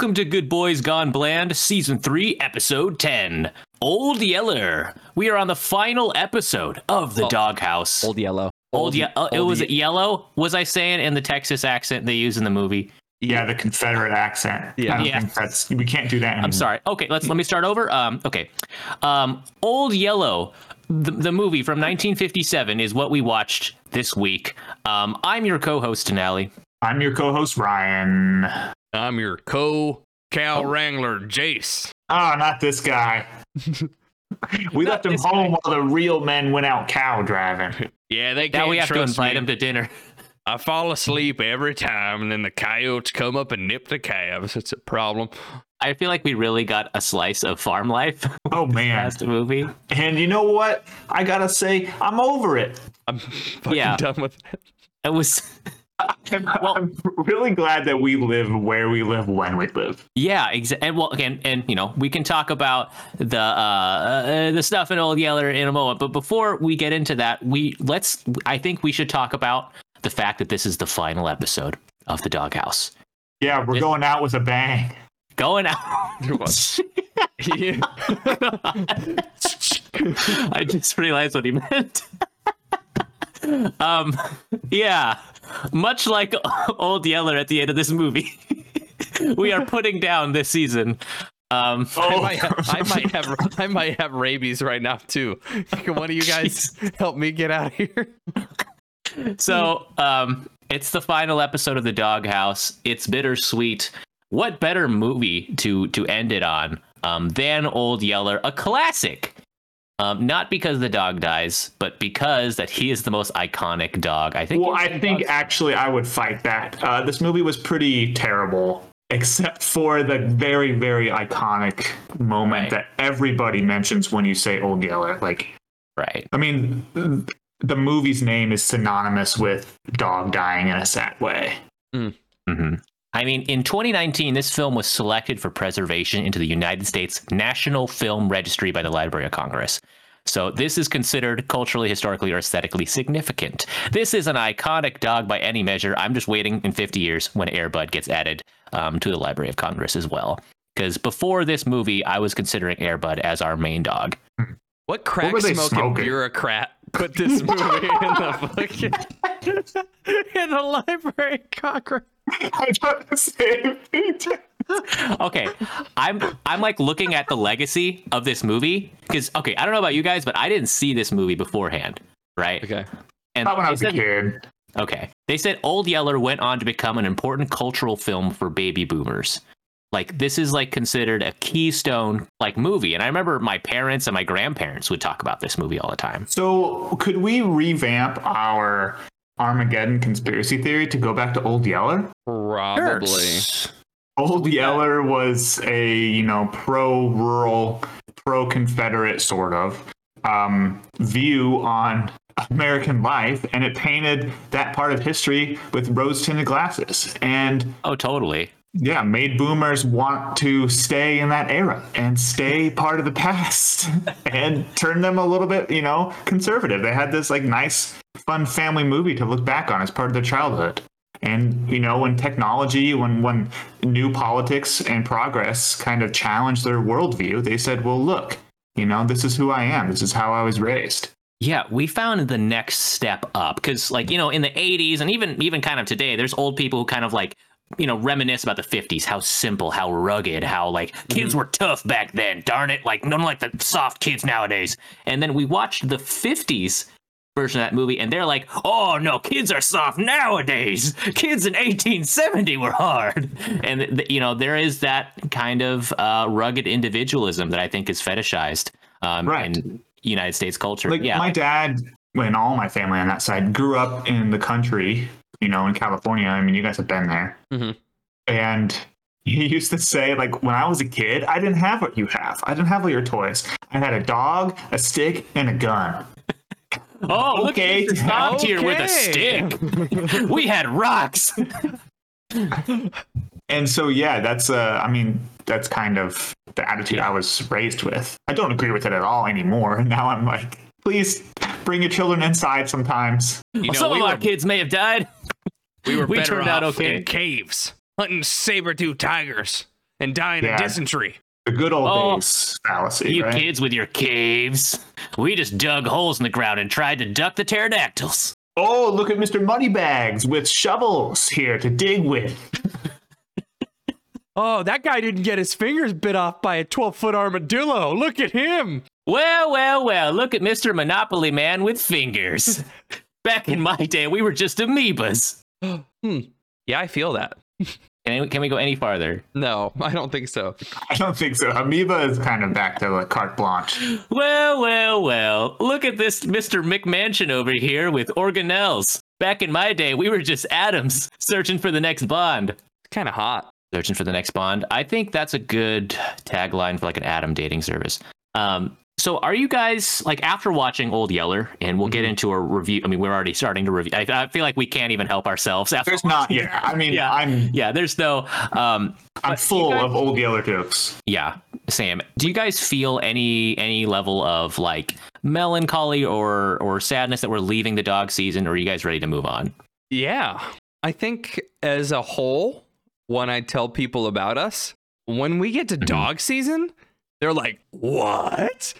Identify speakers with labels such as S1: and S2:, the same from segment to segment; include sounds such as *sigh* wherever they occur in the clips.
S1: and welcome to Good Boys Gone Bland, Season 3, Episode 10. Old Yeller. We are on the final episode of The
S2: Oh,
S1: Doghouse.
S2: Old yellow.
S1: Old, ye- uh, it was
S2: ye-
S1: it yellow? Was I saying in the Texas accent they use in the movie?
S3: Yeah, the Confederate accent.
S2: Yeah.
S3: I don't
S1: Yeah.
S3: think that's we can't do that. Anymore.
S1: I'm sorry. Okay, let's let me start over. Um, okay, um, Old Yellow, the, the movie from 1957 is what we watched this week. Um, I'm your co-host Denali.
S3: I'm your co-host Ryan.
S4: I'm your co cow
S1: Oh.
S4: wrangler, Jace.
S3: Oh, not this guy. *laughs* we left him
S1: this
S3: home while the real men went out cow driving. *laughs*
S4: Yeah, they
S1: Now
S4: can't
S1: we have to invite
S4: me.
S1: him to dinner.
S4: I fall asleep every time, and then the coyotes come up and nip the calves. It's a problem.
S1: I feel like we really got a slice of farm life *laughs*
S3: Oh man!
S1: last movie.
S3: And you know what? I gotta say, I'm over it.
S4: I'm fucking
S1: Yeah.
S4: done with it.
S1: It was
S3: I'm, *laughs*
S1: Well-
S3: I'm really glad that we live where we live when we live.
S1: Yeah, exactly. And well, again, and you know, we can talk about the uh, uh, the stuff in Old Yeller in a moment. But before we get into that, we let's. I think we should talk about the fact that this is the final episode of the Doghouse.
S3: Yeah, we're
S1: Yeah.
S3: going out with a bang.
S1: Going out. *laughs* I just realized what he meant. *laughs* um, yeah, much like *laughs* Old Yeller at the end of this movie, *laughs* we are putting down this season. Um,
S4: I
S3: Oh,
S4: might, have, I might *laughs* have I might have rabies right now too. Can one of you guys help me get out of here?
S1: So, um, it's the final episode of the Doghouse. It's bittersweet. What better movie to to end it on um, than Old Yeller, a classic? Um, not because the dog dies, but because that he is the most iconic dog. I think.
S3: Well, I think
S1: dog's-
S3: actually I would fight that. Uh, this movie was pretty terrible, except for the very, very iconic moment
S1: Right.
S3: that everybody mentions when you say Old Yeller. Like,
S1: right.
S3: I mean, the movie's name is synonymous with dog dying in a sad way.
S1: hmm I mean, in 2019, this film was selected for preservation into the United States National Film Registry by the Library of Congress. So this is considered culturally, historically, or aesthetically significant. This is an iconic dog by any measure. I'm just waiting in 50 years when Air Bud gets added um, to the Library of Congress as well. Because before this movie, I was considering Air Bud as our main dog.
S4: What crack
S3: were they
S4: smoking
S3: smoking?
S4: bureaucrat put this movie in the fucking *laughs* in the library of Congress? *laughs*
S3: I thought the same thing.
S1: okay i'm i'm like looking at the legacy of this movie because okay i don't know about you guys but i didn't see this movie beforehand right
S4: Okay.
S1: and
S3: Not when I
S1: they
S3: was a kid.
S1: okay they said old yeller went on to become an important cultural film for baby boomers like this is like considered a keystone like movie and i remember my parents and my grandparents would talk about this movie all the time
S3: So, could we revamp our Armageddon conspiracy theory to go back to Old Yeller?
S4: Probably.
S3: Old Yeller was a you know pro rural, pro Confederate sort of um, view on American life, and it painted that part of history with rose tinted glasses, and
S1: oh totally
S3: yeah, made boomers want to stay in that era and stay part of the past, *laughs* and turn them a little bit you know conservative. They had this like nice, fun family movie to look back on as part of their childhood. And you know, when technology, when when new politics and progress kind of challenged their worldview, they said, "Well, look, you know, this is who I am. This is how I was raised."
S1: Yeah, we found the next step up because, like, you know, in the '80s and even even kind of today, there's old people who kind of like, you know, reminisce about the '50s, how simple, how rugged, how like kids were tough back then. Darn it, like none like the soft kids nowadays. And then we watched the '50s version of that movie, and they're like, "Oh no, kids are soft nowadays. Kids in 1870 were hard." And th- you know, there is that kind of uh, rugged individualism that I think is fetishized um,
S3: Right.
S1: in United States culture.
S3: Like
S1: yeah,
S3: my dad and all my family on that side grew up in the country, you know, in California. I mean, you guys have been there.
S4: Mhm.
S3: And he *laughs* used to say, like, when I was a kid, I didn't have what you have. I didn't have all your toys. I had a dog, a stick, and a gun. *laughs*
S1: Oh, look
S3: Okay.
S1: at Mr. Soft here with a stick. *laughs* we had rocks.
S3: And so, yeah, that's, uh, I mean, that's kind of the attitude I was raised with. I don't agree with it at all anymore. And now I'm like, please bring your children inside sometimes.
S4: You know,
S1: Some
S4: we
S1: of our kids may have died.
S4: We were
S1: we
S4: better
S1: turned out
S4: off
S1: okay.
S4: in caves. hunting saber-tooth tigers and dying
S3: Yeah.
S4: of dysentery.
S3: The good old
S1: Oh,
S3: days fallacy,
S1: You
S3: right?
S1: kids with your caves. We just dug holes in the ground and tried to duck the pterodactyls.
S3: Oh, look at Mr. Moneybags with shovels here to dig with. *laughs*
S4: Oh, that guy didn't get his fingers bit off by a 12-foot armadillo. Look at him.
S1: Well, well, well, look at Mr. Monopoly Man with fingers. *laughs* Back in my day, we were just amoebas. *gasps*
S4: hmm. Yeah, I feel that. *laughs*
S1: Can we, can we go any farther?
S4: No, I don't think so.
S3: I don't think so. Amoeba is kind of back to like carte blanche.
S1: Well, well, well, look at this Mr. McMansion over here with organelles. Back in my day, we were just atoms searching for the next bond.
S4: It's kind of hot.
S1: Searching for the next bond. I think that's a good tagline for like an atom dating service. Um, so are you guys like after watching Old Yeller, and we'll get
S3: Mm-hmm.
S1: into a review? I mean, we're already starting to review. I, I feel like we can't even help ourselves after.
S3: There's not. Yeah, I mean,
S1: Yeah.
S3: I'm
S1: Yeah, there's no. Um,
S3: I'm full
S1: guys-
S3: of old Yeller jokes.
S1: yeah, Sam. Do you guys feel any any level of like melancholy or or sadness that we're leaving the dog season, or are you guys ready to move on?
S4: Yeah. I think as a whole, when I tell people about us, when we get to dog season, they're like, "What?"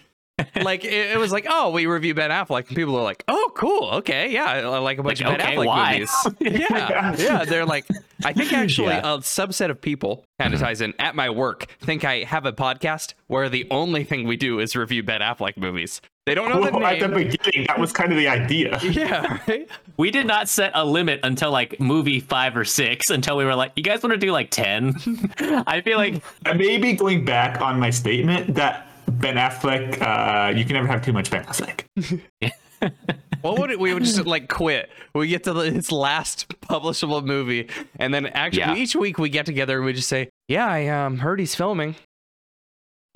S4: Like it, it was like, "Oh, we review Ben Affleck," and people are like, "Oh, cool, okay, yeah, I, I like a bunch
S1: Like,
S4: of Ben
S1: okay,
S4: Affleck
S1: why?
S4: movies." *laughs* yeah, yeah, they're like, I think actually
S1: Yeah.
S4: a subset of people kind of mm-hmm. ties in at my work think I have a podcast where the only thing we do is review Ben Affleck movies. They don't know the
S3: Well, at the beginning, that was kind of the idea. *laughs*
S4: yeah, right?
S1: We did not set a limit until like movie five or six until we were like, you guys want to do like 10? *laughs* I feel like,
S3: I may be going back on my statement that Ben Affleck, uh, you can never have too much Ben Affleck. *laughs*
S4: What would it, we would just like quit? We get to the, his last publishable movie, and then actually
S1: Yeah.
S4: each week we get together and we just say, "Yeah, I um, heard he's filming." *laughs*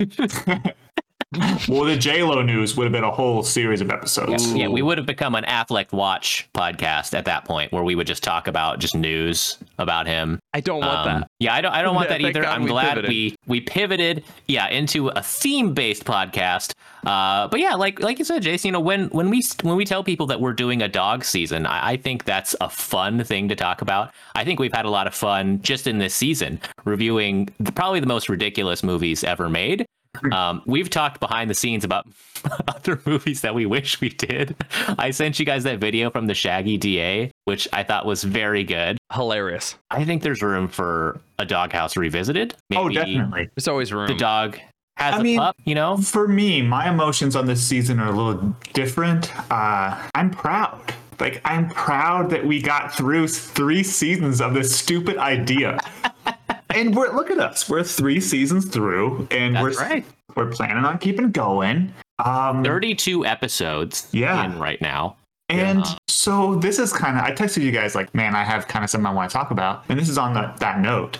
S3: well, the J Lo news would have been a whole series of episodes.
S1: yeah, we would have become an Affleck Watch podcast at that point where we would just talk about just news about him.
S4: I don't want
S1: Um,
S4: that.
S1: Yeah, I don't. I don't want *laughs*
S4: Yeah,
S1: that either.
S4: God
S1: I'm
S4: we
S1: glad
S4: pivoted.
S1: we we pivoted. Yeah, into a theme based podcast. Uh, but yeah, like like you said, Jason. You know, when when we when we tell people that we're doing a dog season, I, I think that's a fun thing to talk about. I think we've had a lot of fun just in this season reviewing the, probably the most ridiculous movies ever made. Um, we've talked behind the scenes about *laughs* other movies that we wish we did. I sent you guys that video from the Shaggy DA, which I thought was very good.
S4: Hilarious.
S1: I think there's room for a doghouse revisited. Maybe
S3: Oh, definitely.
S4: There's always room.
S1: The dog has
S3: I
S1: a
S3: mean-
S1: pup, you know?
S3: For me, my emotions on this season are a little different. Uh, I'm proud. Like, I'm proud that we got through three seasons of this stupid idea. *laughs* and we're look at us. We're three seasons through, and
S1: That's
S3: we're
S1: right.
S3: we're planning on keeping going. Um,
S1: 32 episodes
S3: Yeah.
S1: in right now.
S3: And
S1: Yeah.
S3: so this is kind of I texted you guys like, man, I have kind of something I want to talk about, and this is on the, that note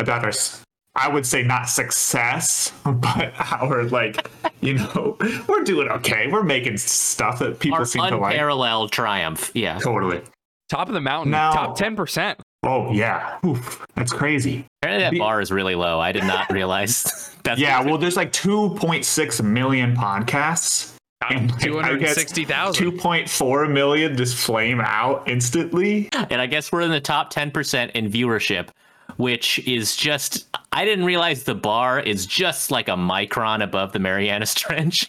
S3: about our, s- I would say not success, *laughs* but our like, you know, *laughs* we're doing okay. We're making stuff that people
S1: Our
S3: seem to like.
S1: unparalleled triumph. Yeah.
S3: Totally.
S4: Top of the mountain.
S3: Now-
S4: Top ten percent.
S3: Oh yeah, Oof, that's crazy.
S1: Apparently that
S3: The-
S1: bar is really low. I did not realize *laughs* that's
S3: Yeah, well, there's like 2.6 million podcasts. And like,
S4: Two
S3: I
S4: hundred
S3: guess
S4: sixty thousand.
S3: 2.4 million just flame out instantly.
S1: and I guess we're in the top 10% in viewership, which is just I didn't realize the bar is just like a micron above the Marianas *laughs* Trench.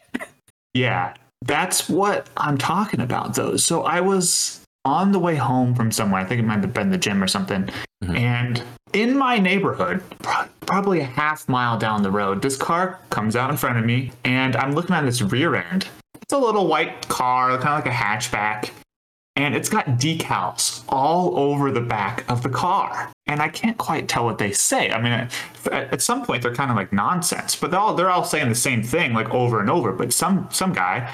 S3: Yeah, that's what I'm talking about, though. So I was on the way home from somewhere. I think it might have been the gym or something.
S1: Mhm.
S3: And in my neighborhood, probably a half mile down the road, this car comes out in front of me, and I'm looking at its rear end. It's a little white car, kind of like a hatchback. And it's got decals all over the back of the car. And I can't quite tell what they say. I mean, at, some point they're kind of like nonsense, but they're all they're all saying the same thing like over and over. But some some guy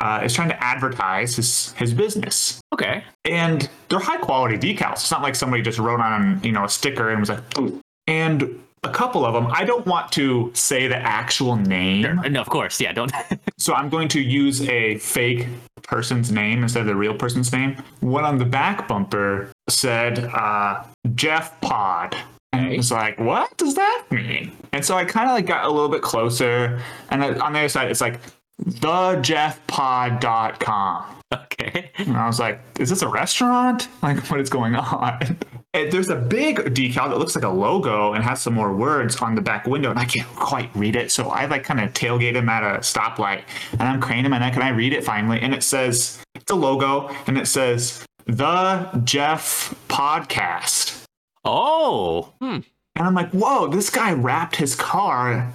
S3: uh, is trying to advertise his his business,
S1: Okay.
S3: and they're high quality decals. It's not like somebody just wrote on you know a sticker and was like, "Ooh." and a couple of them. I don't want to say the actual name,
S1: No, of course. Yeah, don't *laughs*
S3: so I'm going to use a fake person's name instead of the real person's name. One on the back bumper said uh, Jeff Pod. And it's like, what does that mean? And so I kind of like got a little bit closer. And on the other side, it's like thejeffpod.com.
S1: Okay.
S3: And I was like, is this a restaurant? Like, what is going on? And there's a big decal that looks like a logo and has some more words on the back window, and I can't quite read it. So I like kind of tailgate him at a stoplight, and I'm craning my neck, and I read it finally, and it says it's a logo, and it says the Jeff Podcast,
S1: Oh, hmm.
S3: and I'm like, whoa, this guy wrapped his car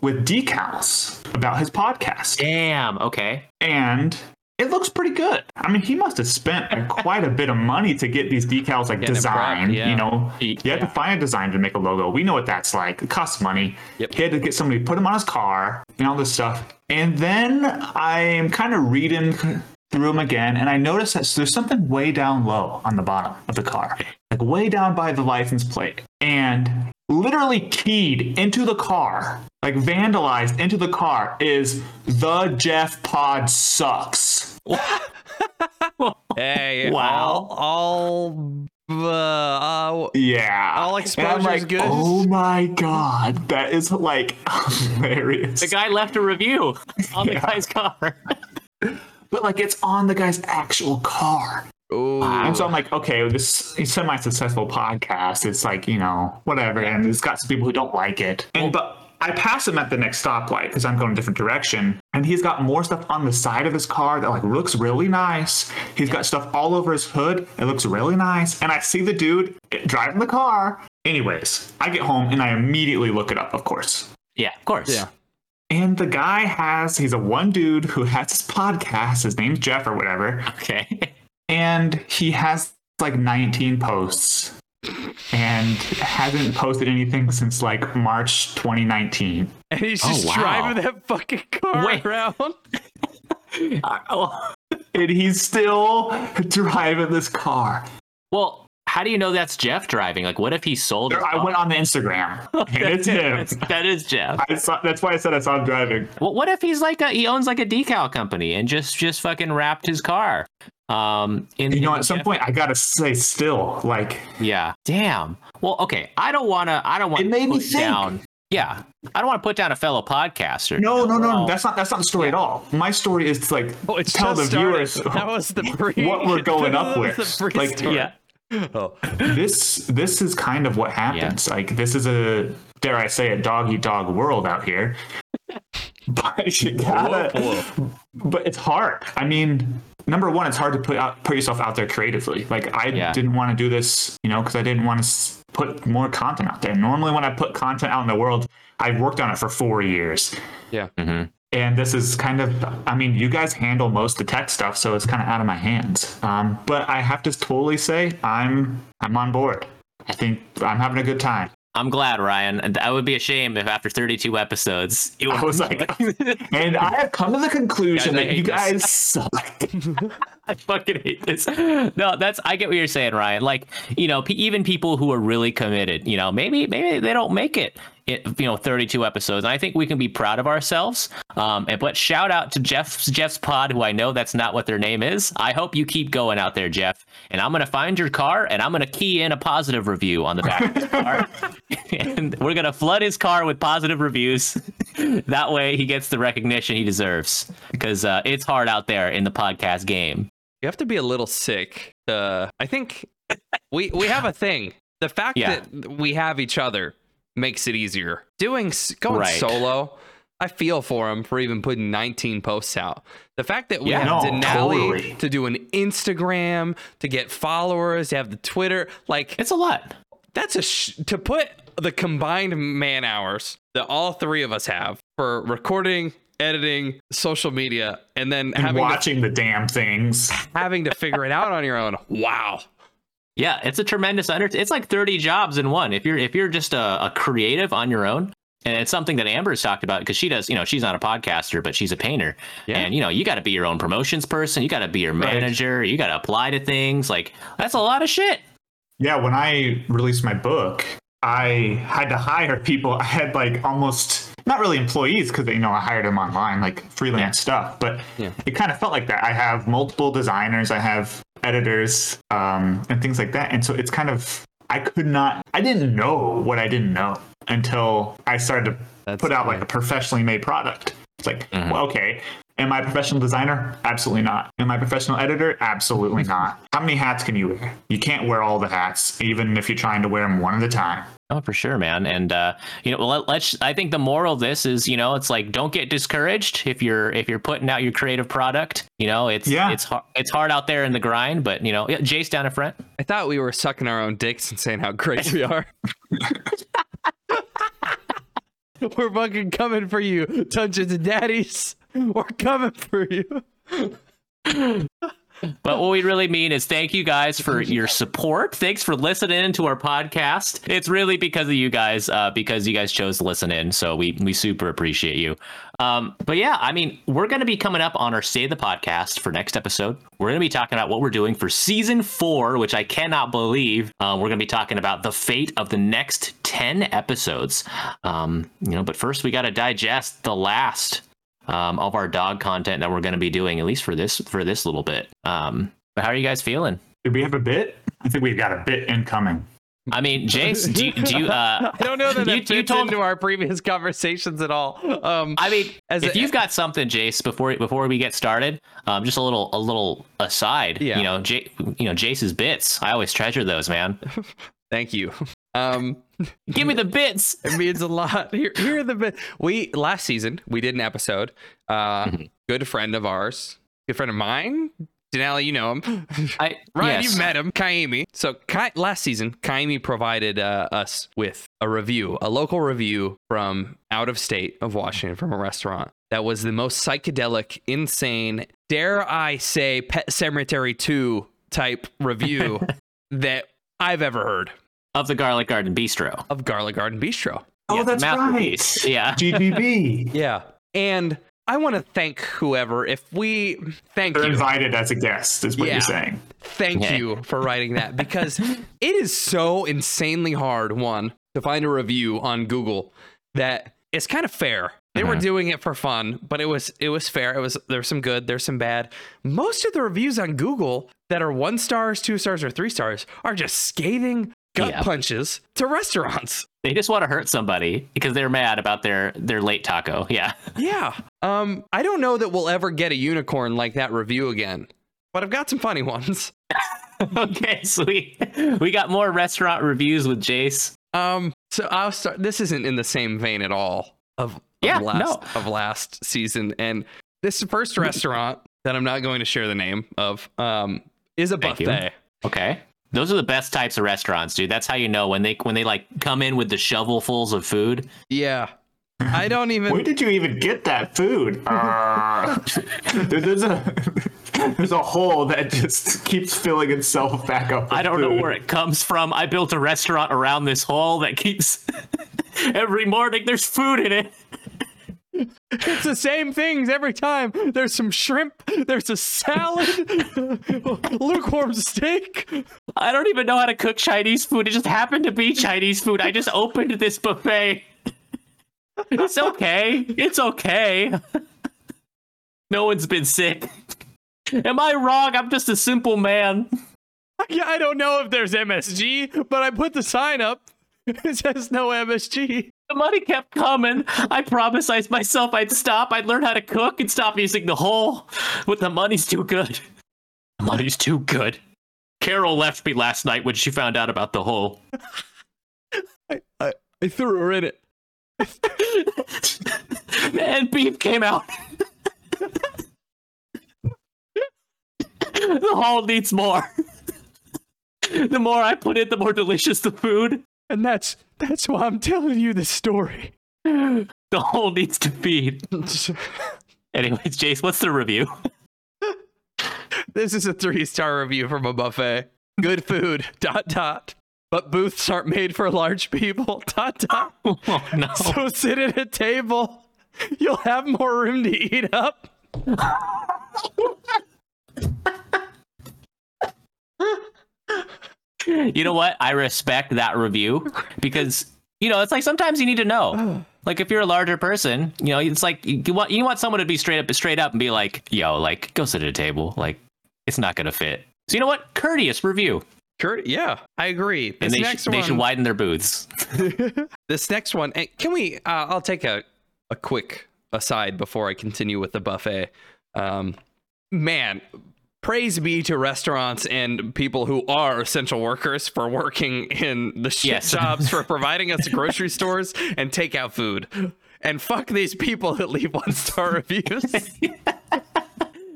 S3: with decals about his podcast
S1: damn. Okay.
S3: and it looks pretty good. I mean, he must have spent like, quite a bit of money to get these decals like designed.
S4: yeah.
S3: You know, you had to find a designer to make a logo. We know what that's like. It costs money.
S4: Yep.
S3: He had to get somebody to put them on his car and all this stuff. And then I'm kind of reading through them again, and I notice that there's something way down low on the bottom of the car, like way down by the license plate, and literally keyed into the car, like vandalized into the car, is the Jeff Pod sucks. *laughs*
S4: Hey, *laughs*
S1: Wow.
S4: all, all, uh, uh,
S3: Yeah.
S4: All
S3: And
S4: exposure's
S3: I'm
S4: good.
S3: Oh my god, that is like *laughs* hilarious.
S1: The guy left a review on the guy's car.
S3: but like it's on the guy's actual car.
S4: ooh.
S3: And so I'm like, okay, this semi-successful podcast. It's like, you know, whatever. And it's got some people who don't like it. And but I pass him at the next stoplight because I'm going a different direction. And he's got more stuff on the side of his car that like looks really nice. He's got stuff all over his hood. It looks really nice. And I see the dude driving the car. Anyways, I get home and I immediately look it up, of course.
S1: Yeah, of course.
S4: Yeah.
S3: And the guy has, he's a one dude who has his podcast. His name's Jeff or whatever.
S1: Okay. *laughs*
S3: and he has like 19 posts and hasn't posted anything since like March 2019.
S4: And he's
S1: Oh,
S4: just
S1: wow.
S4: driving that fucking car
S1: Wait.
S4: around.
S1: Oh. *laughs*
S3: And he's still driving this car.
S1: Well, how do you know that's Jeff driving? Like, what if he sold? his
S3: I
S1: car?
S3: went on the Instagram *laughs* and it's him.
S1: That's- Jeff.
S3: I saw, that's why I said I saw him driving.
S1: Well, what if he's like a he owns like a decal company and just just fucking wrapped his car? Um, in
S3: You know,
S1: in
S3: at some point, I gotta say, still, like,
S1: yeah. Damn. Well, okay. I don't want to. I don't want
S3: It made
S1: to
S3: me
S1: put
S3: think.
S1: down. Yeah, I don't want to put down a fellow podcaster.
S3: no, no, no,
S1: no,
S3: that's not that's not the story at all. My story is to like
S4: Oh, it's
S3: tell the
S4: started.
S3: viewers
S4: That was the pre. *laughs*
S3: what we're going up *laughs* with.
S4: the
S3: Like,
S4: story.
S1: Yeah.
S4: Oh.
S3: this this is kind of what happens. Like this is a dare I say a dog eat dog world out here. *laughs* but you gotta, but it's hard. I mean, number one, it's hard to put out put yourself out there creatively. Like I
S1: Yeah.
S3: didn't want to do this, you know, because I didn't want to put more content out there. Normally, when I put content out in the world, I've worked on it for four years.
S4: Yeah.
S1: Mhm.
S3: And this is kind of, I mean, you guys handle most of the tech stuff, so it's kind of out of my hands. Um, but I have to totally say, I'm I'm on board. I think I'm having a good time.
S1: I'm glad, Ryan. And That would be a shame if after 32 episodes, it
S3: I was like, *laughs* and I have come to the conclusion
S1: Guys,
S3: that you
S1: hate this.
S3: guys suck. *laughs*
S1: I fucking hate this. No, that's I get what you're saying, Ryan. Like, you know, pe even people who are really committed, you know, maybe maybe they don't make it you know, 32 episodes. And I think we can be proud of ourselves. Um, and but shout out to Jeff Jeff's Pod, who I know that's not what their name is. I hope you keep going out there, Jeff. And I'm gonna find your car and I'm gonna key in a positive review on the back of his car, *laughs* and we're gonna flood his car with positive reviews. *laughs* that way, he gets the recognition he deserves because uh, it's hard out there in the podcast game.
S4: You have to be a little sick. Uh, I think we we have a thing. The fact
S1: Yeah.
S4: that we have each other makes it easier. Doing going
S1: Right.
S4: solo, I feel for him for even putting 19 posts out. The fact that we
S1: Yeah.
S4: have
S3: No,
S4: Denali
S3: totally.
S4: to do an Instagram, to get followers, to have the Twitter, like
S1: It's a lot.
S4: that's a sh- to put the combined man hours that all three of us have for recording, editing, social media, and then
S3: and
S4: having to,
S3: watching the damn things.
S4: having to figure it out on your own. Wow.
S1: Yeah, it's a tremendous under. It's like thirty jobs in one. If you're if you're just a, a creative on your own, and it's something that Amber's talked about because she does. You know, she's not a podcaster, but she's a painter.
S4: Yeah.
S1: And you know, you got to be your own promotions person. You got to be your
S3: Right.
S1: manager. You got to apply to things. Like that's a lot of shit.
S3: Yeah, when I released my book, I had to hire people. I had like almost not really employees because you know I hired them online, like freelance stuff. But
S4: Yeah.
S3: it kind of felt like that. I have multiple designers. I have editors um, and things like that. And so it's kind of I could not. I didn't know what I didn't know until I started to
S4: That's
S3: put out like a professionally made product. It's like,
S1: Mhm.
S3: well, okay. Am I a professional designer? Absolutely not. Am I a professional editor? Absolutely not. How many hats can you wear? You can't wear all the hats, even if you're trying to wear them one at a time.
S1: Oh, for sure, man. And uh, you know, let, let's. I think the moral of this is, you know, it's like don't get discouraged if you're if you're putting out your creative product. You know, it's
S3: Yeah.
S1: it's hard it's hard out there in the grind, but you know, yeah, Jace down in front.
S4: I thought we were sucking our own dicks and saying how great we are. *laughs* *laughs* we're fucking coming for you, Dungeons and Daddies. We're coming for you. *laughs*
S1: But what we really mean is thank you guys for your support. Thanks for listening to our podcast. It's really because of you guys, uh, because you guys chose to listen in. So we we super appreciate you. Um, but yeah, I mean, we're going to be coming up on our State the Podcast for next episode. We're going to be talking about what we're doing for season four, which I cannot believe. Uh, we're going to be talking about the fate of the next 10 episodes. Um, you know, but first we got to digest the last um, of our dog content that we're going to be doing, at least for this for this little bit. Um, but how are you guys feeling?
S3: Do we have a bit? I think we've got a bit incoming.
S1: I mean, Jace, do, you- do you? Uh, *laughs*
S4: I don't know that that
S1: You-
S4: fits
S1: you told-
S4: into our previous *laughs* conversations at all. Um,
S1: I mean,
S4: As
S1: if
S4: a-
S1: you've got something, Jace, before before we get started, um, just a little a little aside.
S4: Yeah.
S1: You know, J, you know, Jace's bits. I always treasure those, man. *laughs*
S4: thank you. Um,
S1: Give me the bits. *laughs*
S4: it means a lot. *laughs* Here, here are the bit. We last season we did an episode. Uh,
S1: Mhm.
S4: good friend of ours, good friend of mine, Denali. You know him. *laughs*
S1: I
S4: Ryan,
S1: yes.
S4: you've met him, Kaimi. So Kai, last season, Kaimi provided uh, us with a review, a local review from out of state of Washington from a restaurant that was the most psychedelic, insane, dare I say, Pet Sematary 2 type review that I've ever heard
S1: of the Garlic Garden Bistro.
S4: of Garlic Garden Bistro.
S3: Oh,
S1: Yeah,
S3: that's
S1: masterpiece.
S3: right.
S1: Yeah. *laughs*
S3: GGB.
S4: Yeah. And I want to thank whoever. If we thank
S3: They're
S4: you.
S3: invited as a guest, is what
S4: Yeah.
S3: you're saying.
S4: Thank
S1: Okay.
S4: you for writing that because *laughs* it is so insanely hard, one, to find a review on Google that is kind of fair. They were
S1: Mhm.
S4: doing it for fun, but it was it was fair. It was there's some good, there's some bad. Most of the reviews on Google that are one stars, two stars, or three stars are just scathing gut
S1: Yeah.
S4: punches to restaurants.
S1: They just want to hurt somebody because they're mad about their their late taco. *laughs* Yeah.
S4: Yeah. Um, I don't know that we'll ever get a unicorn like that review again, but I've got some funny ones. *laughs*
S1: okay, sweet. We got more restaurant reviews with Jace.
S4: Um, so I'll start. This isn't in the same vein at all of, of
S1: Yeah,
S4: last
S1: no.
S4: of last season, and this first restaurant that I'm not going to share the name of um is a
S1: Thank you.
S4: buffet.
S1: Okay. Those are the best types of restaurants, dude. That's how you know when they when they like come in with the shovelfuls of food.
S4: Yeah, I don't even.
S3: Where did you even get that food? *laughs* Uh, *laughs* there's a there's a hole that just keeps filling itself back up. with
S1: I don't know where it comes from. I built a restaurant around this hole that keeps *laughs* every morning there's food in it.
S4: It's the same things every time. There's some shrimp. There's a salad. *laughs* lukewarm steak.
S1: I don't even know how to cook Chinese food. It just happened to be Chinese food. I just opened this buffet. *laughs* It's okay. It's okay. *laughs* No one's been sick. Am I wrong? I'm just a simple man.
S4: Yeah, I don't know if there's MSG, but I put the sign up. It says no MSG.
S1: The money kept coming. I promised I- myself I'd stop. I'd learn how to cook and stop using the hole. But the money's too good. The money's too good. Carol left me last night when she found out about the hole.
S4: I, I, I threw her in it.
S1: and beef came out. the hole needs more. The more I put in, the more delicious the food.
S4: And that's that's why I'm telling you this story. *laughs*
S1: The hole needs to feed. *laughs* Anyways, Jace, what's the review?
S4: this is a three star review from a buffet. Good food. *laughs* Dot dot. But booths aren't made for large people. Dot dot.
S1: Oh no.
S4: So sit at a table. You'll have more room to eat up.
S1: You know what? I respect that review because you know it's like sometimes you need to know. *sighs* Like if you're a larger person, you know, it's like you want you want someone to be straight up, straight up, and be like, "Yo, like go sit at a table. Like it's not gonna fit." So you know what? Courteous review,
S4: yeah, I agree. This
S1: and they,
S4: next
S1: sh- they should widen their booths. *laughs* *laughs*
S4: this next one, can we? Uh, I'll take a a quick aside before I continue with the buffet. Um, man, praise be to restaurants and people who are essential workers for working in the shit
S1: Yes.
S4: jobs for *laughs* providing us grocery stores and takeout food. And fuck these people that leave one star *laughs* reviews.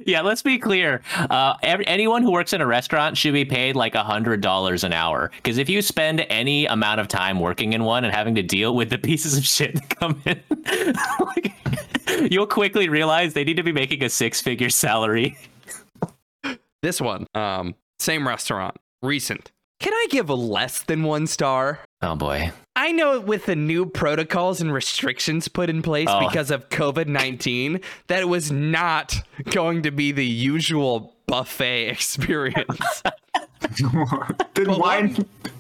S1: Yeah, let's be clear. Uh, every, anyone who works in a restaurant should be paid like a hundred dollars an hour. Because if you spend any amount of time working in one and having to deal with the pieces of shit that come in, *laughs* like, you'll quickly realize they need to be making a six-figure salary.
S4: This one, um, same restaurant, recent. Can I give a less than one star?
S1: Oh boy.
S4: I know with the new protocols and restrictions put in place
S1: Oh.
S4: because of COVID 19, that it was not going to be the usual buffet *laughs* experience. *laughs*
S3: then why?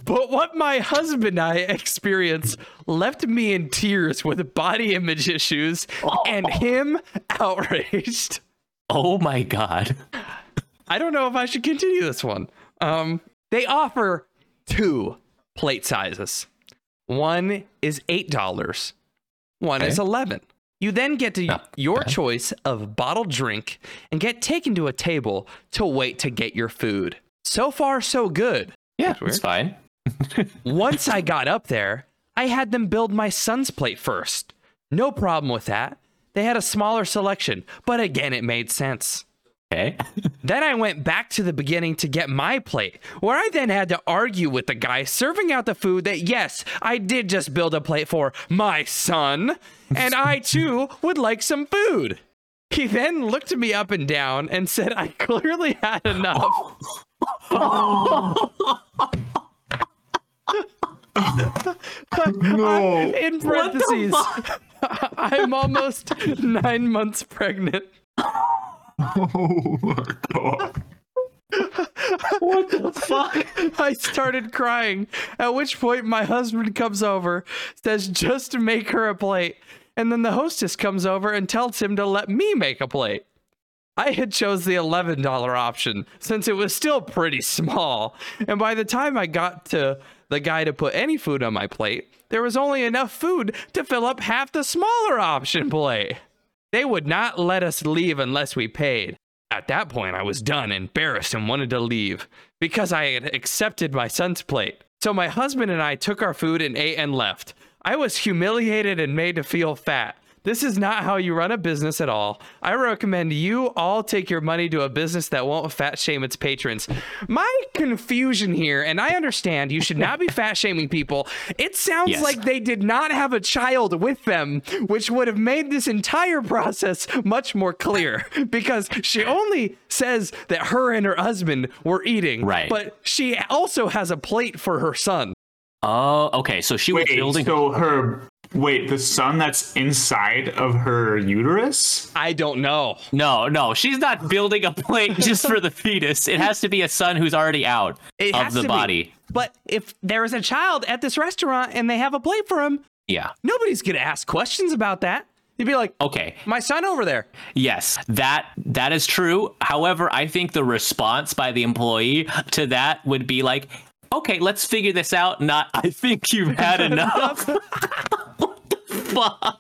S4: but what my husband and I experienced left me in tears with body image issues and him *laughs* outraged.
S1: Oh my god.
S4: I don't know if I should continue this one. Um, they offer two plate sizes. One is eight dollars. One is eleven. You then get to
S1: Not
S4: your
S1: bad.
S4: choice of bottled drink and get taken to a table to wait to get your food. So far, so good.
S1: Yeah, it's fine. *laughs*
S4: Once I got up there, I had them build my son's plate first. No problem with that. They had a smaller selection, but again, it made sense.
S1: Okay.
S4: Then I went back to the beginning to get my plate, where I then had to argue with the guy serving out the food that, yes, I did just build a plate for my son, and I too would like some food. He then looked me up and down and said I clearly had enough.
S3: No.
S4: In parentheses, *laughs* I'm almost nine months pregnant.
S3: Oh my god. *laughs*
S1: what the fuck?
S4: I started crying, at which point my husband comes over, says just make her a plate, and then the hostess comes over and tells him to let me make a plate. I had chose the $11 option since it was still pretty small, and by the time I got to the guy to put any food on my plate, there was only enough food to fill up half the smaller option plate. They would not let us leave unless we paid. At that point, I was done, embarrassed, and wanted to leave because I had accepted my son's plate. So my husband and I took our food and ate and left. I was humiliated and made to feel fat. This is not how you run a business at all. I recommend you all take your money to a business that won't fat shame its patrons. My confusion here, and I understand you should not be *laughs* fat shaming people. It sounds
S1: Yes.
S4: like they did not have a child with them, which would have made this entire process much more clear *laughs* because she only says that her and her husband were eating,
S1: Right.
S4: but she also has a plate for her son.
S1: Oh, okay. So she was
S3: Wait,
S1: building.
S3: so her wait, the son that's inside of her uterus?
S4: I don't know.
S1: no, no, she's not building a plate *laughs* just for the fetus. It has to be a son who's already out
S4: It
S1: of
S4: has
S1: the
S4: to be.
S1: body.
S4: But if there is a child at this restaurant and they have a plate for him,
S1: Yeah.
S4: nobody's going to ask questions about that. You'd be like,
S1: Okay.
S4: my son over there.
S1: Yes, that that is true. However, I think the response by the employee to that would be like, "Okay, let's figure this out." Not, "I think you've had enough." what the fuck?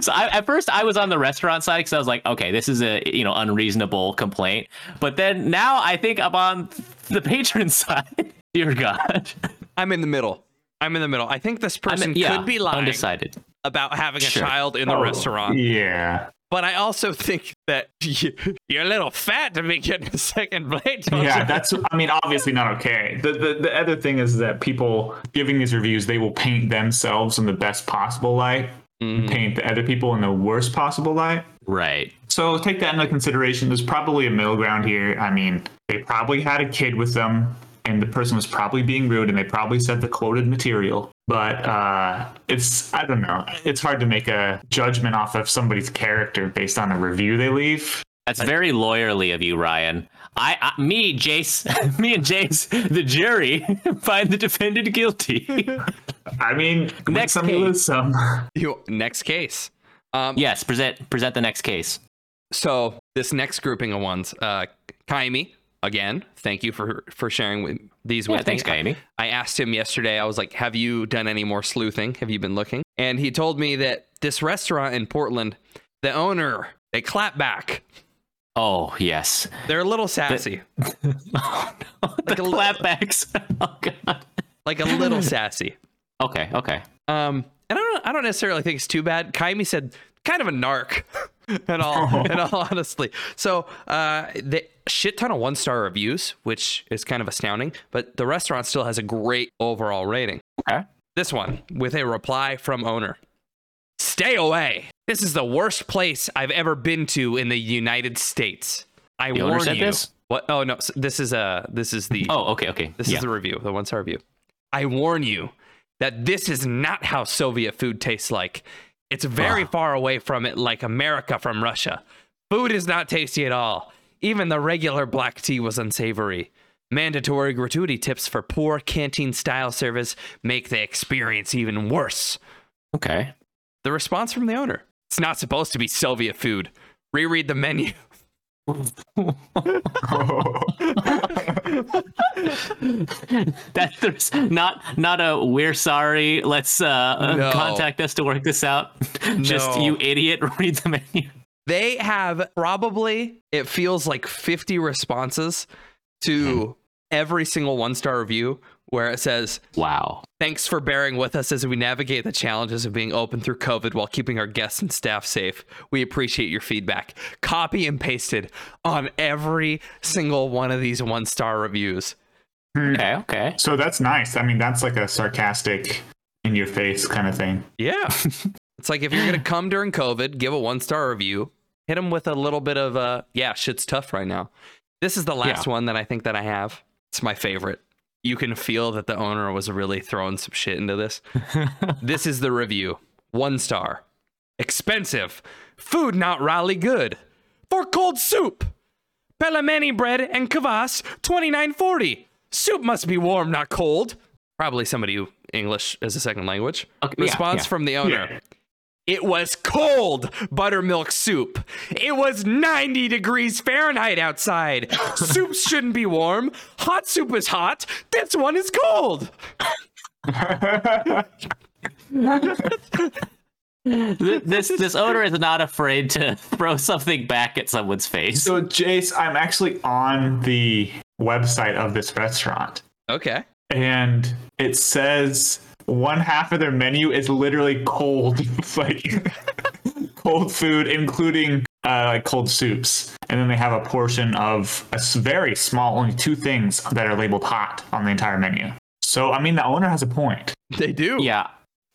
S1: So I, at first I was on the restaurant side because I was like, okay, this is a you know unreasonable complaint. But then now I think I'm on the patron *laughs* side. Dear God,
S4: I'm in the middle. I'm in the middle. I think this
S1: I'm
S4: person
S1: yeah,
S4: could be lying
S1: undecided.
S4: about having a
S1: Sure.
S4: child in the oh, restaurant.
S3: Yeah.
S4: But I also *laughs* think that you, you're a little fat to be getting a second plate. don't
S3: Yeah,
S4: you?
S3: that's I mean, obviously not okay. The, the the other thing is that people giving these reviews, they will paint themselves in the best possible light,
S4: Mm-hmm.
S3: paint the other people in the worst possible light.
S1: Right.
S3: So take that into consideration. There's probably a middle ground here. I mean, they probably had a kid with them, and the person was probably being rude, and they probably said the quoted material. But uh, it's I don't know. It's hard to make a judgment off of somebody's character based on a review they leave.
S1: That's very lawyerly of you, Ryan. I, I me, Jace, *laughs* me and Jace, the jury, *laughs* find the defendant guilty.
S3: I mean,
S1: Next
S3: some,
S1: case.
S3: lose some. *laughs*
S4: You- next case. Um,
S1: yes, present present the next case.
S4: So this next grouping of ones, uh, Kaimi, again, thank you for for sharing with, these
S1: Yeah,
S4: with
S1: thanks,
S4: me.
S1: Kaimi.
S4: I asked him yesterday. I was like, "Have you done any more sleuthing? Have you been looking?" And he told me that this restaurant in Portland, the owner, they clap back.
S1: Oh yes.
S4: They're a little sassy, *laughs*
S1: Oh no.
S4: Like
S1: the
S4: a
S1: clapbacks. *laughs* Oh god.
S4: like a little sassy.
S1: Okay. Okay.
S4: Um, and I don't, I don't necessarily think it's too bad. Kaimi said kind of a narc, *laughs* in all, in all honesty. So, uh, the shit ton of one star reviews, which is kind of astounding. But the restaurant still has a great overall rating.
S1: Okay.
S4: This one with a reply from owner. Stay away. This is the worst place I've ever been to in the United States. I
S1: The
S4: warn you.
S1: this?
S4: What? Oh no, this is uh this is the
S1: Oh. Okay. Okay.
S4: this
S1: yeah.
S4: is the review, the one star review. I warn you that this is not how Soviet food tastes like. It's very far away from it, like America from Russia. Food is not tasty at all. Even the regular black tea was unsavory. Mandatory gratuity tips for poor canteen style service make the experience even worse.
S1: okay.
S4: The response from the owner It's not supposed to be Soviet food. Reread the menu. *laughs*
S1: that there's not not a we're sorry. Let's uh,
S4: No.
S1: contact us to work this out. *laughs* Just you idiot. *laughs* Read the menu.
S4: They have probably, it feels like 50 responses to *laughs* every single one star review where it says,
S1: Wow.
S4: Thanks for bearing with us as we navigate the challenges of being open through COVID while keeping our guests and staff safe. We appreciate your feedback. Copy and pasted on every single one of these one star reviews. Hmm.
S1: Okay. Okay.
S3: so that's nice. I mean, that's like a sarcastic, in your face kind of thing.
S4: Yeah. *laughs* it's like if you're going *sighs* to come during COVID, give a one star review, hit them with a little bit of, uh, yeah, shit's tough right now. This is the last one that I think that I have. It's my favorite. You can feel that the owner was really throwing some shit into this. *laughs* this is the review. One star. Expensive. Food not really good. For cold soup. Pellemeni bread and kvass, twenty nine forty. Soup must be warm, not cold. Probably somebody who English as a second language.
S1: Okay, yeah,
S4: Response
S1: yeah.
S4: from the owner.
S3: Yeah.
S4: It was cold buttermilk soup. It was 90 degrees Fahrenheit outside. Soups *laughs* shouldn't be warm. Hot soup is hot. This one is cold. *laughs*
S1: This this owner is not afraid to *laughs* throw something back at someone's face.
S3: So, Jace, I'm actually on the website of this restaurant,
S4: Okay.
S3: and it says one half of their menu is literally cold, It's *laughs* like cold food, including uh, like cold soups, and then they have a portion of a very small, only two things that are labeled hot on the entire menu. So, I mean, the owner has a point.
S4: They do.
S1: yeah.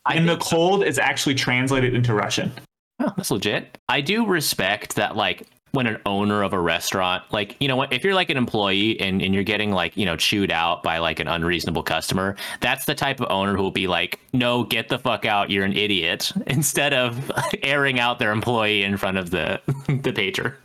S1: I
S3: And the
S1: think-
S3: cold is actually translated into Russian.
S1: Oh, that's legit. I do respect that, like, when an owner of a restaurant, like, you know what, if you're like an employee and, and you're getting, like, you know, chewed out by like an unreasonable customer, that's the type of owner who will be like, no, get the fuck out, you're an idiot, *laughs* instead of *laughs* airing out their employee in front of the *laughs* the pager.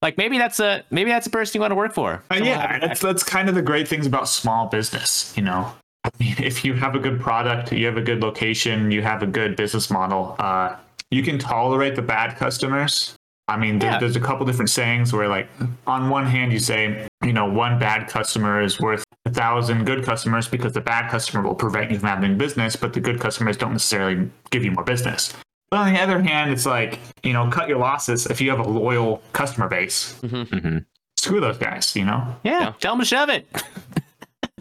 S1: Like maybe that's a maybe that's a person you want to work for.
S3: Uh, yeah, that's that's kind of the great things about small business, you know. I mean, if you have a good product, you have a good location, you have a good business model, uh, you can tolerate the bad customers. I mean, there,
S1: Yeah.
S3: there's a couple different sayings where, like, on one hand, you say, you know, one bad customer is worth a thousand good customers because the bad customer will prevent you from having business, but the good customers don't necessarily give you more business. But on the other hand, it's like, you know, cut your losses if you have a loyal customer base.
S1: Mhm.
S3: Screw those guys, you know?
S1: Yeah, tell them to shove it. *laughs*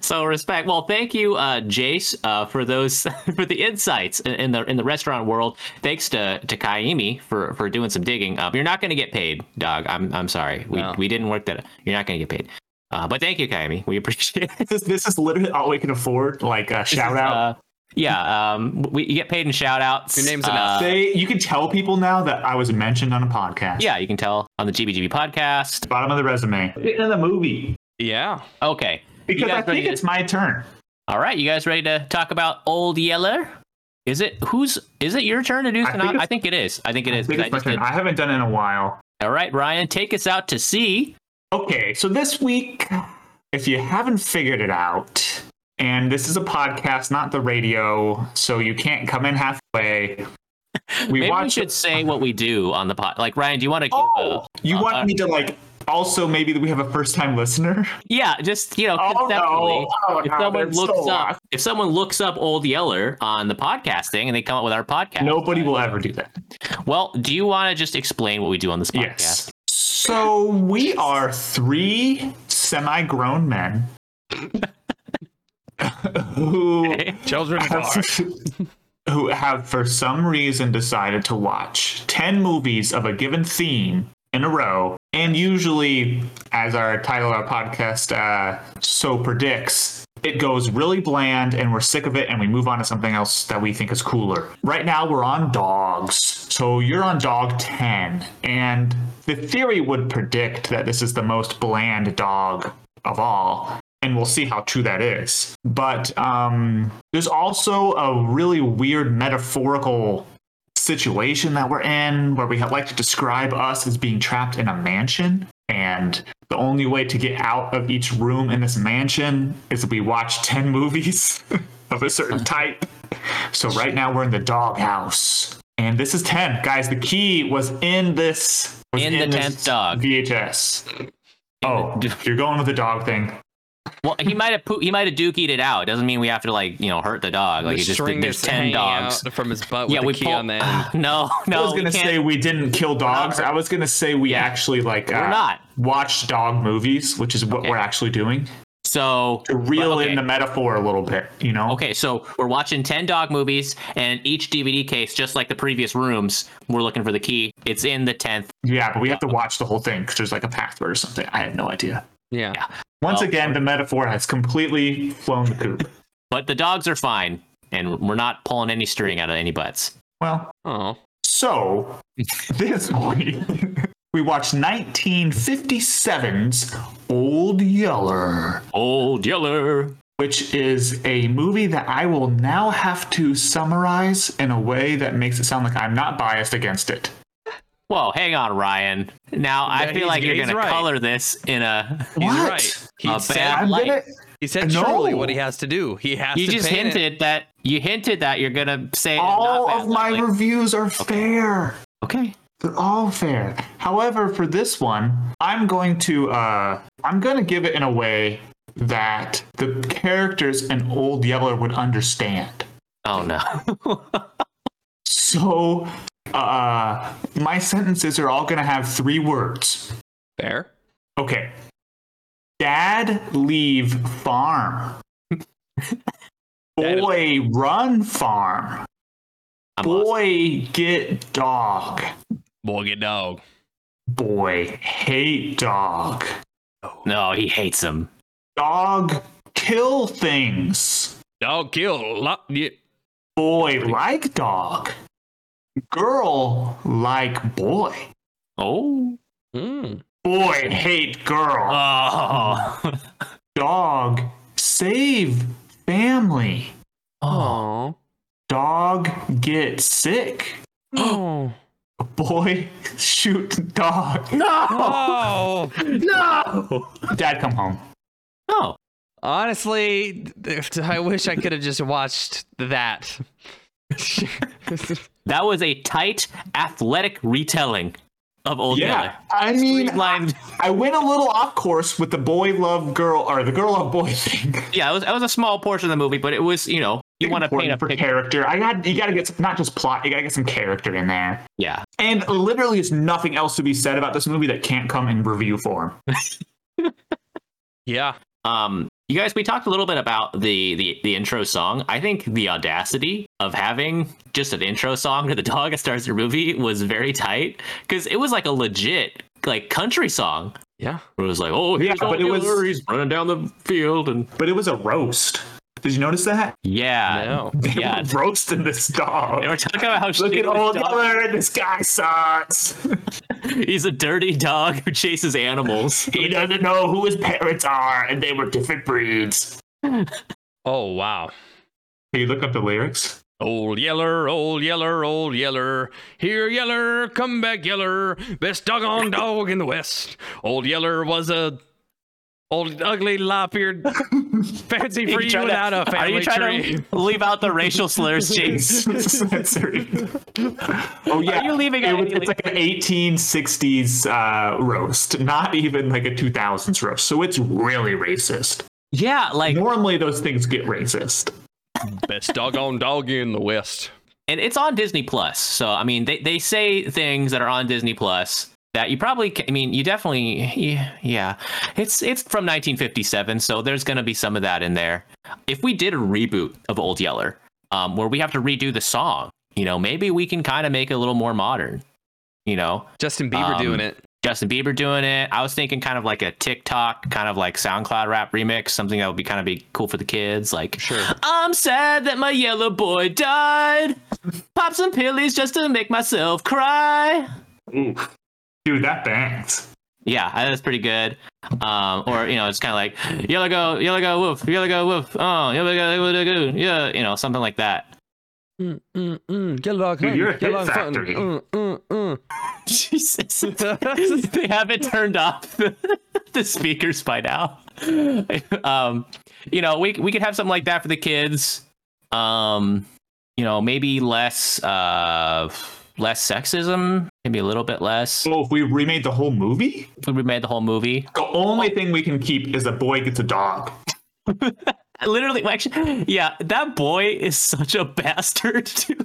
S1: so respect. Well, thank you, uh, Jace, uh, for those *laughs* for the insights in, in the in the restaurant world. Thanks to to Kaimi for for doing some digging. Uh, you're not going to get paid, dog. I'm I'm sorry. We
S4: No.
S1: we didn't work that. You're not going to get paid. Uh, but thank you, Kaimi. We appreciate it.
S3: this, this is literally all we can afford. Like a shout out.
S1: Uh, yeah, um, we you get paid in shout outs.
S4: Your name's enough.
S3: Say you can tell people now that I was mentioned on a podcast.
S1: yeah, you can tell on the GBGB podcast.
S3: Bottom of the resume. In the movie.
S4: Yeah.
S1: Okay.
S3: Because I think
S1: to-
S3: it's my turn.
S1: All right, you guys ready to talk about Old Yeller? Is it who's? Is it your turn to do
S3: I think
S1: I, think it is. I think it
S3: I think it's my
S1: did-
S3: I haven't done it in a while.
S1: All right, Ryan, take us out to sea.
S3: Okay, so this week, if you haven't figured it out, and this is a podcast, not the radio, so you can't come in halfway. *laughs* We
S1: Maybe we should say what we do on the pod. Like Ryan, do you want to
S3: Oh,
S1: a?
S3: you
S1: uh,
S3: want
S1: uh,
S3: me to like Also, maybe we have a first time listener.
S1: Yeah, just you know,
S3: Oh, no. Oh,
S1: if
S3: no,
S1: someone
S3: they're so
S1: looks up,
S3: lost.
S1: if someone looks up Old Yeller on the podcasting and they come up with our podcast,
S3: Nobody will ever do that.
S1: Well, do you want to just explain what we do on this podcast?
S3: Yes. So we are three semi grown men *laughs* who
S4: Children of God. *laughs*
S3: who have for some reason decided to watch 10 movies of a given theme in a row and usually as our title of our podcast uh, so predicts it goes really bland and we're sick of it and we move on to something else that we think is cooler. Right now we're on dogs. So you're on dog 10 and the theory would predict that this is the most bland dog of all and we'll see how true that is. But um, there's also a really weird metaphorical situation that we're in where we have, like to describe us as being trapped in a mansion. And the only way to get out of each room in this mansion is we watch 10 movies *laughs* of a certain type. So right now we're in the doghouse. And this is 10. Guys, the key was in this. was
S1: In the 10th dog.
S3: VHS. Oh,
S1: the-
S3: you're going with the dog thing.
S1: Well, he might have poo- he might have dookied it out. It doesn't mean we have to like you know hurt the dog. Like
S4: the
S1: just
S4: string
S1: there's ten dogs.
S4: out from his butt with
S1: Yeah,
S4: the
S1: we
S4: key
S1: pull-
S4: on the *sighs* end.
S1: No, no,
S3: I was gonna say we didn't kill dogs. I was gonna say we actually like uh,
S1: We're not.
S3: watched dog movies, which is what
S1: Okay.
S3: we're actually doing
S1: so
S3: to reel
S1: okay.
S3: in the metaphor a little bit. You know?
S1: Okay, so we're watching 10 dog movies, and each DVD case, just like the previous rooms, we're looking for the key. It's in the 10th.
S3: Yeah, but we have to watch the whole thing because there's like a password or something. I have no idea.
S4: Yeah.
S3: Once
S1: Well-
S3: again, the metaphor has completely flown the coop.
S1: But the dogs are fine, and we're not pulling any string out of any butts.
S3: Well,
S4: Oh.
S3: so *laughs* this week we watched 1957's Old Yeller.
S1: Old Yeller.
S3: which is a movie that I will now have to summarize in a way that makes it sound like I'm not biased against it.
S1: Whoa, hang on, Ryan. Now, I feel like you're
S4: he's
S1: going
S4: right.
S1: to color this in a.
S4: He's
S3: What?
S4: right. He
S1: A
S4: said
S1: bad light.
S3: gonna.
S4: he said
S3: No.
S4: truly what he has to do. He has
S1: You
S4: to
S1: just
S4: paint it.
S1: hinted that you hinted that you're gonna say
S3: All
S1: not
S3: of my
S1: bad, like-
S3: reviews are fair.
S1: okay.
S3: They're all fair. However, for this one, I'm going to uh I'm going to give it in a way that the characters in Old Yeller would understand.
S1: Oh no. *laughs*
S3: So, uh my sentences are all going to have three words.
S4: Fair.
S3: Okay. Dad leave farm. *laughs* Boy run farm.
S1: I'm lost.
S3: Boy get dog.
S4: Boy, get dog.
S3: Boy hate dog.
S1: No, he hates him.
S3: Dog kill things.
S4: Dog kill. Lot, yeah.
S3: Boy like dog. Girl like boy.
S1: Oh.
S4: Mm.
S3: Boy hate girl.
S1: Oh.
S3: Dog save family.
S4: Oh.
S3: Dog get sick.
S4: Oh.
S3: Boy shoot dog.
S4: Oh.
S1: no.
S3: Dad come home.
S1: Oh.
S4: Honestly, I wish I could have just watched that. *laughs*
S1: That was a tight, athletic retelling of Old Yeller.
S3: I mean, I, I went a little off course with the boy love girl or the girl love boy *laughs* thing.
S1: Yeah, it was, it was a small portion of the movie, but it was, you know, you want to paint a
S3: for
S1: picture.
S3: character. I got you got to get some, not just plot. You got to get some character in there.
S1: Yeah.
S3: And literally, there's nothing else to be said about this movie that can't come in review form. *laughs*
S4: yeah.
S1: Um, you guys, we talked a little bit about the, the the intro song. I think the audacity of having just an intro song to the dog that starts your movie was very tight because it was like a legit like country song.
S4: Yeah.
S1: It was like, oh,
S3: Yeah, but it was-
S1: he's running down the field, and
S3: But it was a roast. Did you notice that?
S1: yeah,
S4: No. *laughs*
S3: They
S1: yeah.
S3: were roasting this dog.
S1: They were talking about how
S3: Look at old
S1: dog-
S3: Yeller, this guy sucks. *laughs*
S1: He's a dirty dog who chases animals. *laughs*
S3: he doesn't know who his parents are, and they were different breeds.
S4: Oh, wow.
S3: Can you look up the lyrics?
S4: Old Yeller, old Yeller, old Yeller. Here, Yeller, come back, Yeller. Best dog doggone dog in the West. Old Yeller was a. Old ugly lop-eared *laughs* fancy for you,
S1: trying to-
S4: without a
S1: Are
S4: family
S1: you trying
S4: tree.
S1: to leave out the racial slurs, *laughs* James?
S3: Oh yeah,
S1: Are you leaving
S3: It
S1: out
S3: it's like an 1860s uh, roast, not even like a 2000s roast. So it's really racist.
S1: yeah, like
S3: Normally those things get racist.
S4: Best doggone doggy in the West.
S1: and it's on Disney Plus. So I mean, they they say things that are on Disney Plus that you probably ca- I mean, you definitely yeah, yeah. It's it's from 1957, so there's going to be some of that in there. If we did a reboot of Old Yeller, um where we have to redo the song, you know, maybe we can kind of make it a little more modern. You know,
S4: Justin Bieber
S1: Um,
S4: doing it.
S1: Justin Bieber doing it. I was thinking kind of like a TikTok, kind of like SoundCloud rap remix, something that would be kind of be cool for the kids. Like,
S4: Sure.
S1: I'm sad that my yellow boy died. Pop some pillies just to make myself cry.
S3: Oof. Dude, that bangs.
S1: Yeah, I- that's pretty good. Um, or you know, it's kind of like yellow go, yellow go, woof, yellow go, woof. Oh, yellow go, yellow go, yeah, you know, something like that.
S4: Mm, mm, mm. Yellow dog
S3: Dude, you're a
S4: yellow
S3: hit
S4: dog hunt.
S3: factory.
S4: Mm, mm, mm. *laughs*
S1: Jesus, *laughs* they haven't turned off the, *laughs* the speakers by now. Um, you know, we we could have something like that for the kids. Um, you know, maybe less uh less sexism, maybe a little bit less.
S3: So if we remade the whole movie,
S1: If we made the whole movie,
S3: the only thing we can keep is a boy gets a dog. *laughs*
S1: literally, actually, yeah, that boy is such a bastard *laughs* too.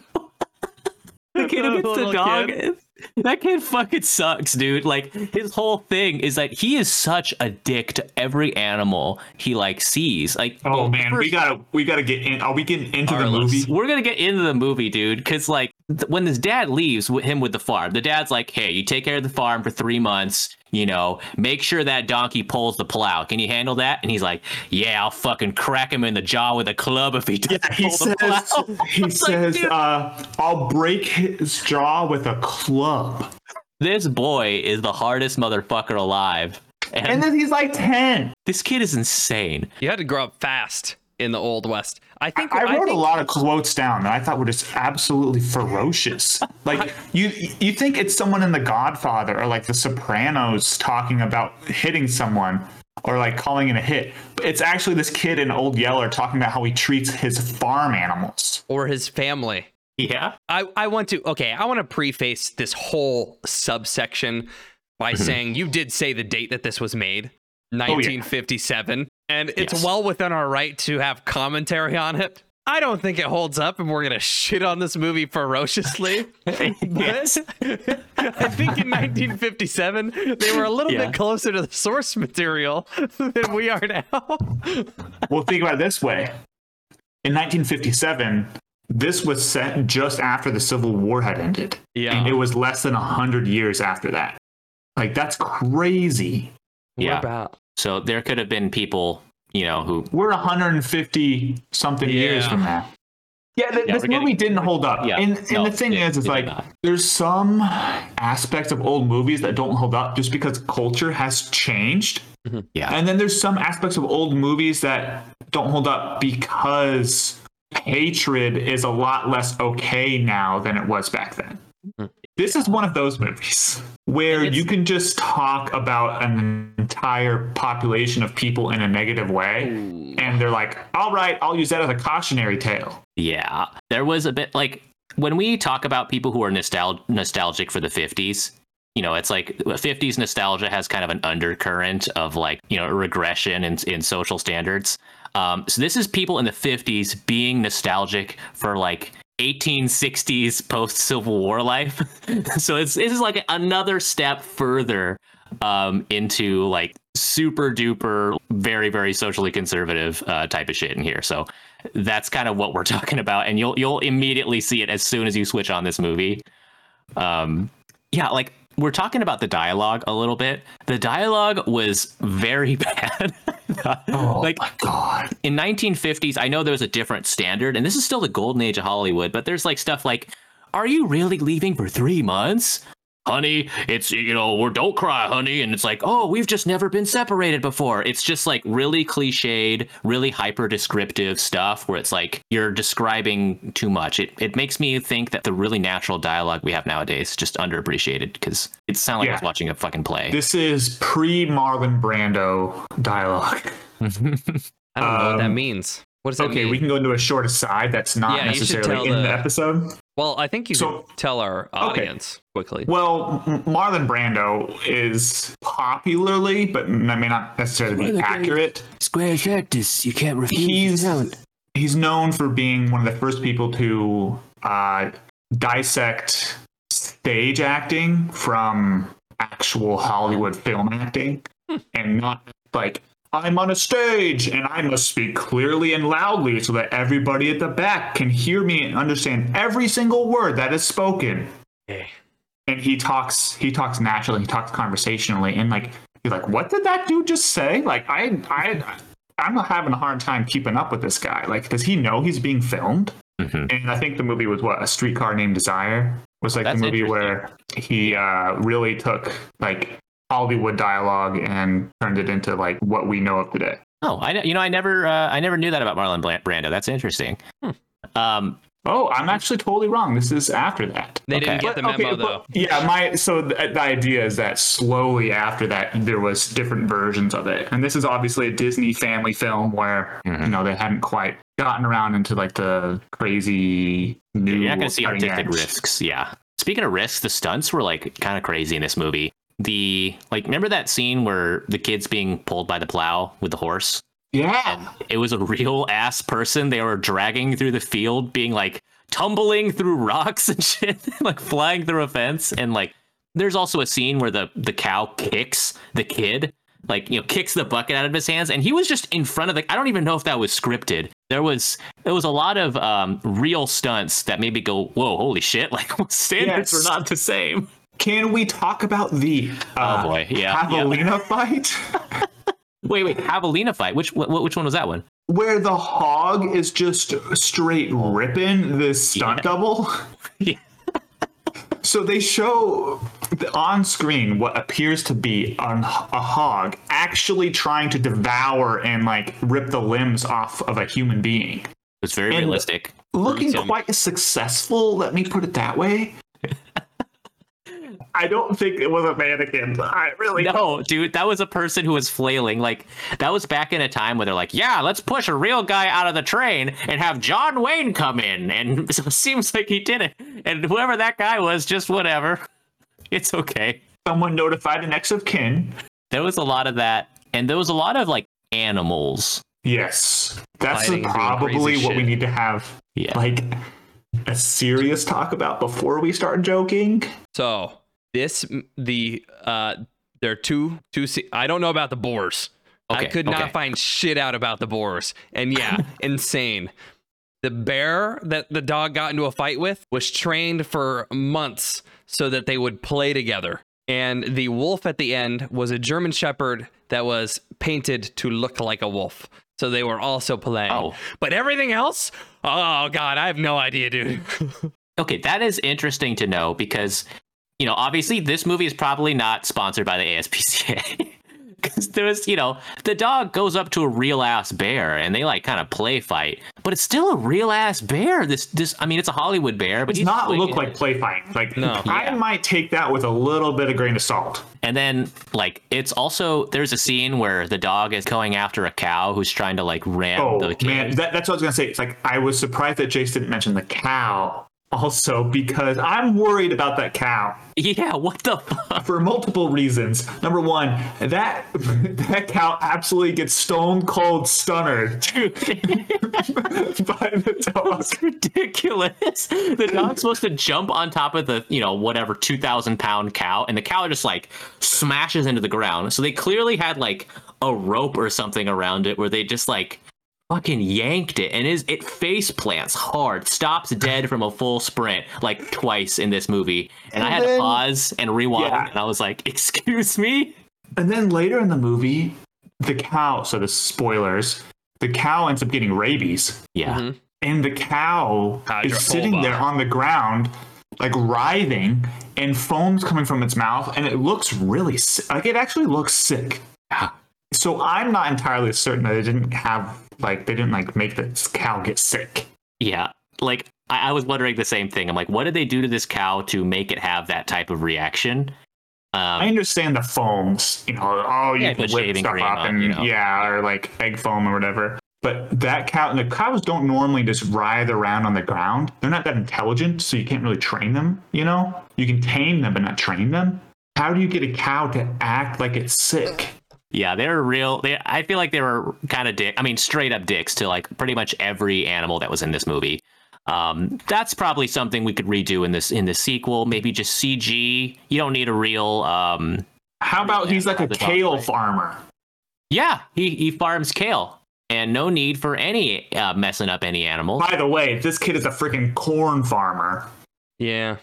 S1: the kid who gets *laughs* the dog.
S4: kid.
S1: That kid fucking sucks, dude. Like his whole thing is that he is such a dick to every animal he like sees. Like,
S3: Oh
S1: well,
S3: man, we gotta we gotta get in. Are we getting into the movie?
S1: we're gonna get into the movie, dude, because like th- when his dad leaves with him with the farm, the dad's like, "Hey, you take care of the farm for three months. You know, make sure that donkey pulls the plow. Can you handle that?" And he's like, "Yeah, I'll fucking crack him in the jaw with a club if he doesn't
S3: He
S1: pull the plow."
S3: says *laughs* *laughs* he
S1: It's like,
S3: says uh, I'll break his jaw with a club.
S1: this boy is the hardest motherfucker alive, and,
S3: And then he's like 10.
S1: this kid is insane.
S4: You had to grow up fast in the Old West. I think
S3: I wrote
S4: think,
S3: a lot of quotes down that I thought were just absolutely ferocious. Like you you think it's someone in The Godfather or like The Sopranos talking about hitting someone or like calling it a hit. But it's actually this kid in Old Yeller talking about how he treats his farm animals.
S4: or his family.
S1: Yeah,
S4: I, I want to okay, I want to preface this whole subsection by
S1: Mm-hmm.
S4: saying you did say the date that this was made, 1957, and it's
S1: Yes.
S4: well within our right to have commentary on it. I don't think it holds up, and we're gonna shit on this movie ferociously. *laughs*
S1: yes. *laughs*
S4: I think in 1957 they were a little
S1: Yeah.
S4: bit closer to the source material than we are now. *laughs*
S3: Well, think about it this way. In 1957, this was set just after the Civil War had ended.
S4: Yeah.
S3: And it was less than 100 years after that. Like, that's crazy.
S1: Yeah.
S4: What about?
S1: So there could have been people, you know, who
S3: We're 150 something years from now. Yeah, th-
S1: Yeah,
S3: this
S1: we're getting-
S3: movie didn't hold up.
S1: Yeah,
S3: And, and
S1: no,
S3: the thing
S1: it-
S3: is, is
S1: it
S3: like, there's some aspects of old movies that don't hold up just because culture has changed. Mm-hmm.
S1: Yeah.
S3: And then there's some aspects of old movies that don't hold up because hatred is a lot less okay now than it was back then. Mm. This is one of those movies where you can just talk about an entire population of people in a negative way, and they're like, all right, I'll use that as a cautionary tale.
S1: Yeah, there was a bit like when we talk about people who are nostal- nostalgic for the 50s, you know, it's like 50s nostalgia has kind of an undercurrent of like, you know, regression in, in social standards. Um, so this is people in the 50s being nostalgic for like 1860s post Civil War life. *laughs* so it's is like another step further um, into like super duper, very very socially conservative uh, type of shit in here. So that's kind of what we're *laughs* talking about, and you'll you'll immediately see it as soon as you switch on this movie. Um, yeah, like we're talking about the dialogue a little bit. The dialogue was very *laughs* bad.
S3: Oh
S1: like
S3: my god.
S1: in 1950s i know there was a different standard and this is still the golden age of hollywood but there's like stuff like are you really leaving for three months honey, it's you know, or don't cry, honey, and it's like, oh, we've just never been separated before. It's just like really cliched, really hyper descriptive stuff where it's like you're describing too much. It it makes me think that the really natural dialogue we have nowadays is just underappreciated because it sounds like I was watching a fucking play.
S3: This is pre Marlon Brando dialogue. *laughs*
S4: I don't know what that
S3: um,
S4: means. What does that
S3: Okay,
S4: mean?
S3: we can go into a short aside that's not
S4: Yeah,
S3: necessarily in the
S4: the-
S3: episode.
S4: Well, I think you
S3: So-
S4: can tell our audience quickly.
S3: Well, Marlon Brando is popularly, but that may not necessarily be accurate.
S1: Square cactus, you can't refuse
S3: He's he's known for being one of the first people to uh, dissect stage acting from actual Hollywood film acting, and not like I'm on a stage and I must speak clearly and loudly so that everybody at the back can hear me and understand every single word that is spoken. And he talks he talks naturally he talks conversationally and like you're like what did that dude just say? Like i i i'm having a hard time keeping up with this guy like does he know he's being filmed.
S1: Mhm.
S3: and i think the movie was what a streetcar named desire? Was like
S1: That's
S3: the movie where he uh really took like hollywood dialogue and turned it into like what we know of today
S1: Oh, I know- you know I never uh, I never knew that about Marlon Brando. That's interesting. Um,
S3: oh i'm actually totally wrong this is after that
S4: They didn't get the
S3: But-
S4: memo
S3: okay,
S4: though.
S3: but- yeah, my so the, the idea is that slowly after that there was different versions of it, and this is obviously a Disney family film where
S1: Mhm.
S3: you know they hadn't quite gotten around into like the crazy new.
S1: You're not going to see artistic
S3: edge.
S1: risks. Yeah. Speaking of risks, the stunts were like kind of crazy in this movie. The like, remember that scene where the kid's being pulled by the plow with the horse?
S3: Yeah,
S1: It was a real ass person they were dragging through the field, being like tumbling through rocks and *laughs* shit, like flying through a fence. And like, there's also a scene where the the cow kicks the kid, like you know, kicks the bucket out of his hands, and he was just in front of the. I don't even know if that was scripted. There was there was a lot of um, real stunts that made me go, "Whoa, holy shit!" *laughs* Like *laughs* standards
S3: Yes.
S1: were not the same.
S3: Can we talk about the uh,
S1: Oh, boy, yeah, yeah.
S3: javelina *laughs* fight?
S1: Wait, wait, Javelina fight. Which wh- which one was that one?
S3: Where the hog is just straight ripping this stunt
S1: Yeah.
S3: double.
S1: Yeah. *laughs* *laughs*
S3: So they show the- on screen what appears to be an, a hog actually trying to devour and like rip the limbs off of a human being.
S1: It's very
S3: And-
S1: realistic.
S3: Looking quite successful, let me put it that way. I don't think it was a mannequin. I really
S1: No, dude, that was a person who was flailing. Like that was back in a time where they're like, "Yeah, let's push a real guy out of the train and have John Wayne come in." And so *laughs* it seems like he did it. And whoever that guy was, just whatever. *laughs* It's okay.
S3: someone notified the next of kin.
S1: There was a lot of that, and there was a lot of like animals.
S3: Yes, that's
S4: Fighting and doing
S3: probably
S4: crazy
S3: what we need to have
S1: Yeah.
S3: like a serious talk about before we start joking.
S4: So this the uh there are two two se- I don't know about the boars. I
S1: Okay,
S4: could not
S1: okay.
S4: find shit out about the boars. And yeah, *laughs* insane. The bear that the dog got into a fight with was trained for months so that they would play together. And the wolf at the end was a German shepherd that was painted to look like a wolf. So they were also playing.
S1: Oh.
S4: But everything else? Oh god, I have no idea, dude. *laughs*
S1: Okay, that is interesting to know because, you know, obviously this movie is probably not sponsored by the ASPCA. Because *laughs* there's, you know, the dog goes up to a real ass bear and they like kind of play fight, but it's still a real ass bear. This, this, I mean, it's a Hollywood bear, but
S3: Does not
S1: swinging
S3: look like play fight. Like
S4: No.
S3: I
S1: Yeah.
S3: might take that with a little bit of grain of salt.
S1: And then, like, it's also there's a scene where the dog is going after a cow who's trying to like ram
S3: Oh
S1: the kid.
S3: man, that, that's what I was gonna say. It's like I was surprised that Jace didn't mention the cow also because I'm worried about that cow
S1: Yeah, what the fuck?
S3: for multiple reasons. Number one, that *laughs* that cow absolutely gets stone cold stunnered *laughs* *laughs* by the dog.
S1: It's ridiculous. The dog's supposed to jump on top of the, you know, whatever, 2,000 pound cow, and the cow just like smashes into the ground. So they clearly had like a rope or something around it where they just like fucking yanked it and is it face plants hard stops dead from a full sprint like twice in this movie and, i had
S3: then-
S1: to pause and rewind
S3: Yeah.
S1: and i was like *laughs* excuse me
S3: And then later in the movie, the cow. So the spoilers. The cow ends up getting rabies.
S1: yeah
S4: Mhm.
S3: and the cow
S4: Hydrophobia.
S3: is sitting there on the ground like writhing and foam's coming from its mouth and it looks really si- like it actually looks sick. So I'm not entirely certain that they didn't have like they didn't like make this cow get sick.
S1: Yeah. Like I, I was wondering the same thing. I'm like, what did they do to this cow to make it have that type of reaction?
S3: I
S1: Um,
S3: understand the foams, you know, oh you
S1: Yeah,
S3: can whip stuff up and
S1: you know.
S3: yeah, or like egg foam or whatever. But that cow, the cows don't normally just writhe around on the ground. They're not that intelligent, so you can't really train them. You know, you can tame them but not train them. How do you get a cow to act like it's sick?
S1: Yeah, they were real. They, I feel like they were kind of dick. I mean, straight up dicks to like pretty much every animal that was in this movie. Um, that's probably something we could redo in this in the sequel. Maybe just CG. You don't need a real. Um,
S3: How about he's like a kale
S1: fight.
S3: farmer?
S1: yeah, he he farms kale, and no need for any uh, messing up any animals.
S3: By the way, this kid is a freaking corn farmer,
S4: Yeah.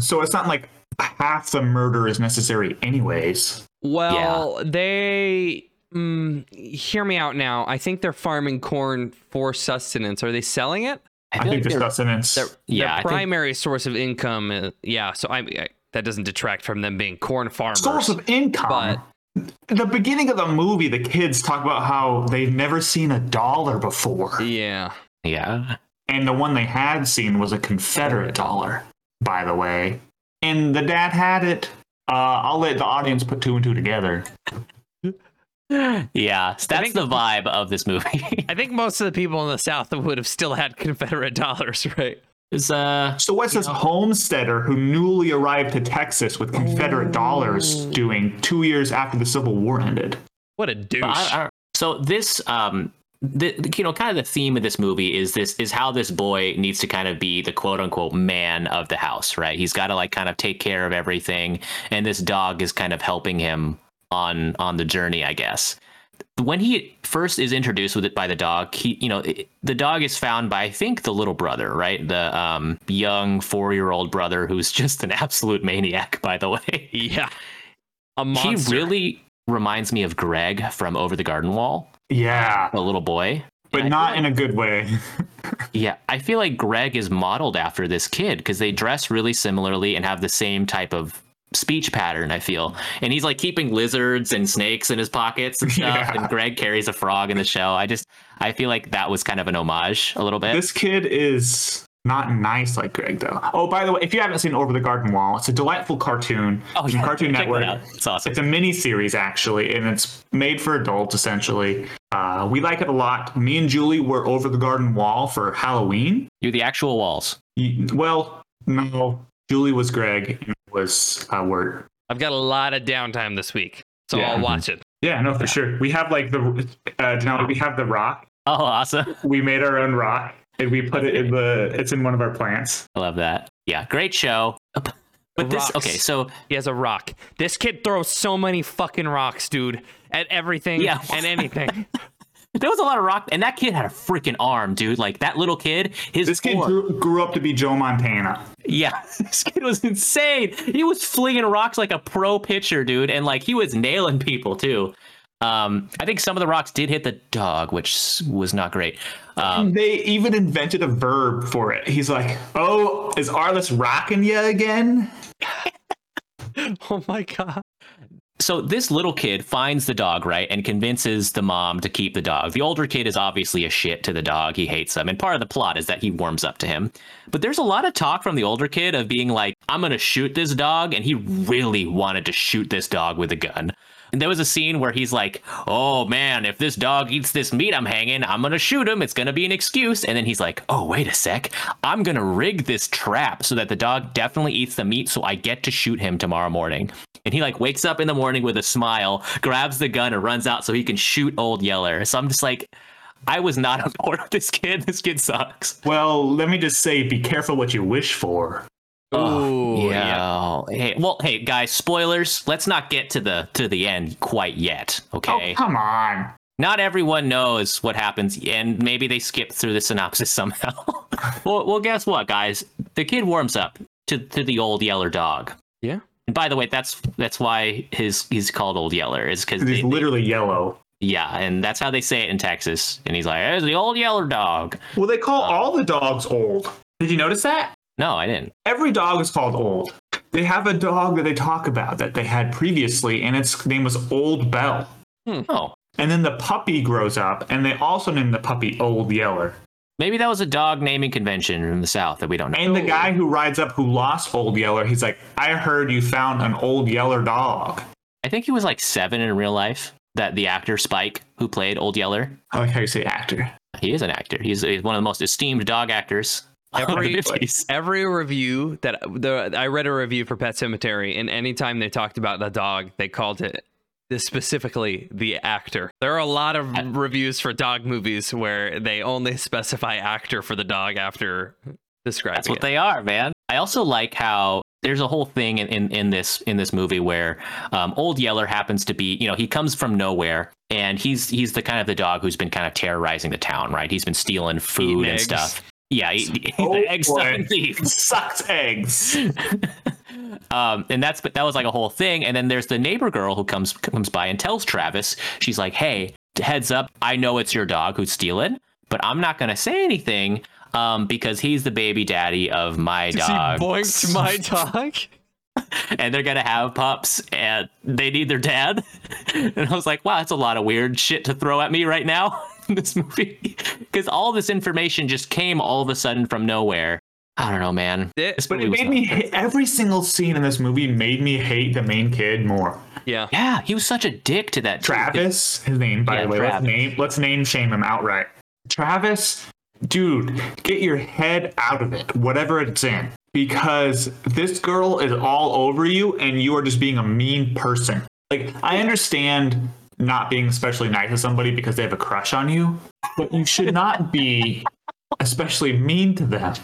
S3: so it's not like half the murder is necessary, anyways.
S4: Well, they mm, hear me out now. I think they're farming corn for sustenance. Are they selling it?
S3: I,
S1: feel
S3: think
S1: like
S3: the
S1: they're-
S3: sustenance.
S4: Their,
S1: Yeah, I
S4: their
S1: think-
S4: primary source of income. uh, yeah, so I, I that doesn't detract from them being corn farmers.
S3: source of income.
S4: but-
S3: the beginning of the movie, the kids talk about how they've never seen a dollar before,
S4: yeah.
S1: Yeah,
S3: and the one they had seen was a Confederate dollar, by the way. And the dad had it. Uh, I'll let the audience put two and two together.
S1: yeah. so that's
S4: think-
S1: the vibe of this movie. *laughs*
S4: I think most of the people in the South would have still had Confederate dollars, *laughs* right?
S1: It's uh,
S3: So what's this homesteader who newly arrived to Texas with Confederate dollars doing two years after the Civil War ended?
S4: What a douche.
S1: I- I- so this um the, the- you know kind of the theme of this movie is this is how this boy needs to kind of be the quote unquote man of the house right? He's got to like kind of take care of everything and this dog is kind of helping him on on the journey i guess. When he first is introduced with it by the dog he you know it, the dog is found by i think the little brother right? The um young four year old brother who's *laughs* just an absolute maniac by the way. *laughs*
S4: Yeah. A monster.
S1: he really reminds me of Greg from Over the Garden Wall,
S3: Yeah,
S1: a little boy.
S3: but not
S1: feel
S3: in a good way. *laughs*
S1: yeah, I feel like Greg is modeled after this kid because they dress really similarly and have the same type of speech pattern. I feel, and he's like keeping lizards and snakes in his pockets and *laughs* stuff.
S3: Yeah.
S1: And Greg carries a frog in the show. I just, I feel like that was kind of an homage a little bit.
S3: This kid is not nice like Greg, though. Oh, by the way, if you haven't seen Over the Garden Wall, it's a delightful cartoon
S1: oh
S3: from Cartoon
S1: check that
S3: Network.
S1: out. It's awesome.
S3: It's a mini series actually, and it's made for adults essentially. Uh, we like it a lot. Me and Julie were over the garden wall for Halloween.
S1: You're the actual walls.
S3: Y- Well, no, Julie was Greg and I was uh, Word.
S4: I've got a lot of downtime this week, so
S3: Yeah.
S4: I'll watch it.
S3: Yeah, no, for sure. We have like the uh, Denali, we have the rock.
S1: Oh, awesome.
S3: We made our own rock, and we put it in the. It's in one of our plants.
S1: I love that. Yeah, great show. But this,
S4: Rocks.
S1: okay, so
S4: He has a rock. This kid throws so many fucking rocks, dude, at everything
S1: Yeah.
S4: and anything. *laughs*
S1: There was a lot of rock, and that kid had a freaking arm, dude. Like that little kid, his
S3: This kid grew, grew up to be Joe Montana.
S1: yeah, *laughs* this kid was insane. He was flinging rocks like a pro pitcher, dude, and like he was nailing people too. Um, I think some of the rocks did hit the dog, which was not great. Um,
S3: They even invented a verb for it. He's like, "Oh, is Arliss rocking you again?" *laughs*
S4: oh my god.
S1: so this little kid finds the dog right and convinces the mom to keep the dog the older kid is obviously a shit to the dog he hates him and part of the plot is that he warms up to him but there's a lot of talk from the older kid of being like i'm gonna shoot this dog and he really wanted to shoot this dog with a gun and there was a scene where he's like, "Oh man, if this dog eats this meat I'm hanging, I'm gonna shoot him. It's gonna be an excuse." And then he's like, "Oh wait a sec, I'm gonna rig this trap so that the dog definitely eats the meat, so I get to shoot him tomorrow morning." And he like wakes up in the morning with a smile, grabs the gun, and runs out so he can shoot Old Yeller. So I'm just like, I was not on board with this kid. This kid sucks.
S3: Well, let me just say, be careful what you wish for.
S4: Ooh,
S1: yeah. Hey, well, hey guys, spoilers. Let's not get to the to the end quite yet. Oh, okay.
S3: Oh, come on.
S1: not everyone knows what happens, and maybe they skip through the synopsis *laughs* somehow. *laughs* well, well, guess what, guys? The kid warms up to, to the old Yeller dog.
S4: Yeah.
S1: And by the way, that's that's why his he's called Old Yeller is because
S3: He's literally yellow.
S1: yeah, and that's how they say it in Texas. And he's like, "There's the old Yeller dog."
S3: Well, they call uh, all the dogs old. Did you notice that?
S1: No, I didn't.
S3: Every dog is called Old. They have a dog that they talk about that they had previously, and its name was Old Bell. Hmm.
S1: Oh,
S3: And then the puppy grows up, and they also name the puppy Old Yeller.
S1: maybe that was a dog naming convention in the South that we don't know.
S3: And the guy who rides up who lost Old Yeller, he's like, I heard you found an Old Yeller dog.
S1: I think he was like seven in real life. That the actor Spike, who played Old Yeller,
S3: I like how you say actor.
S1: he is an actor. He's, he's one of the most esteemed dog actors. *laughs*
S4: Every- Every review that the I read a review for Pet Sematary, and anytime they talked about the dog, they called it this specifically the actor. There are a lot of reviews for dog movies where they only specify actor for the dog after describing
S1: That's what
S4: it.
S1: they are, man. I also like how there's a whole thing in, in, in this in this movie where um, Old Yeller happens to be, you know, he comes from nowhere and he's he's the kind of the dog who's been kind of terrorizing the town, right? He's been stealing food and stuff. Yeah, he, he's *laughs*
S3: Oh,
S1: an egg
S3: boy.
S1: stuffing thief.
S3: Sucks eggs. *laughs*
S1: um, and that's but that was like a whole thing. And then there's the neighbor girl who comes comes by and tells Travis, she's like, "Hey, heads up, I know it's your dog who's stealing, but I'm not gonna say anything." Um, because he's the baby daddy of my
S4: She
S1: dog.
S4: boinked my *laughs* dog.
S1: and they're gonna have pups and they need their dad. And I was like, wow, that's a lot of weird shit to throw at me right now in *laughs* this movie. *laughs* Because all this information just came all of a sudden from nowhere. I don't know, man.
S4: It-
S3: But it made me hate, every single scene in this movie made me hate the main kid more.
S4: Yeah.
S1: Yeah, he was such a dick to that
S3: Travis, his name by
S1: Yeah,
S3: the way. Let's name let's name shame him outright. Travis, dude, get your head out of it, whatever it's in. Because this girl is all over you and you are just being a mean person. Like, I understand not being especially nice to somebody because they have a crush on you, but you should not be especially mean to them.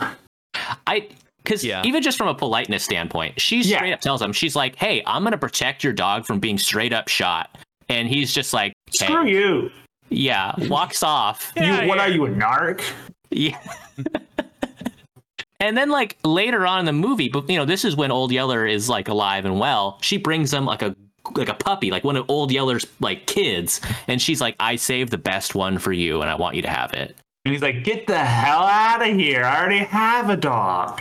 S1: I because
S4: Yeah.
S1: even just from a politeness standpoint, she
S3: Yeah.
S1: straight up tells him, she's like, "Hey, I'm gonna protect your dog from being straight up shot," and he's just like, hey,
S3: Screw you.
S1: Yeah, walks off.
S3: you what are you, a narc?
S1: Yeah. *laughs* and then like later on in the movie, but you know, this is when Old Yeller is like alive and well. She brings him like a like a puppy, like one of Old Yeller's like kids, and she's like, "I saved the best one for you, and I want you to have it."
S3: And he's like, get the hell out of here. I already have a dog.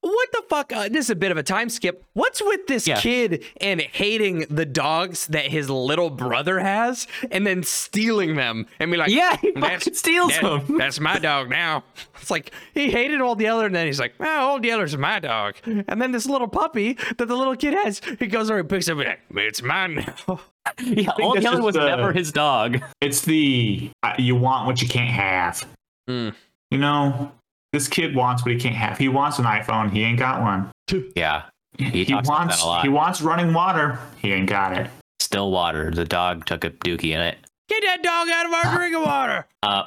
S4: What the fuck? Uh, this is a bit of a time skip. What's with this
S1: Yeah.
S4: kid and hating the dogs that his little brother has and then stealing them and be like,
S1: Yeah, he
S4: "That's-
S1: fucking steals
S4: that-
S1: them."
S4: That's my dog now. *laughs* It's like he hated Old Yeller and then he's like, oh, Old Yeller's my dog. And then this little puppy that the little kid has, he goes over and picks up and like, it's mine now. *laughs* *laughs*
S1: Yeah, Old
S3: that's
S1: Yeller was
S3: the-
S1: never his dog.
S3: It's the uh, you want what you can't have.
S4: Mm.
S3: You know, this kid wants what he can't have. He wants an iPhone. He ain't got one. *laughs*
S1: Yeah,
S3: He,
S1: talks about
S3: wants
S1: a lot.
S3: he wants running water. He ain't got it.
S1: still water. The dog took a dookie in it.
S4: Get that dog out of our drinking water.
S1: Uh,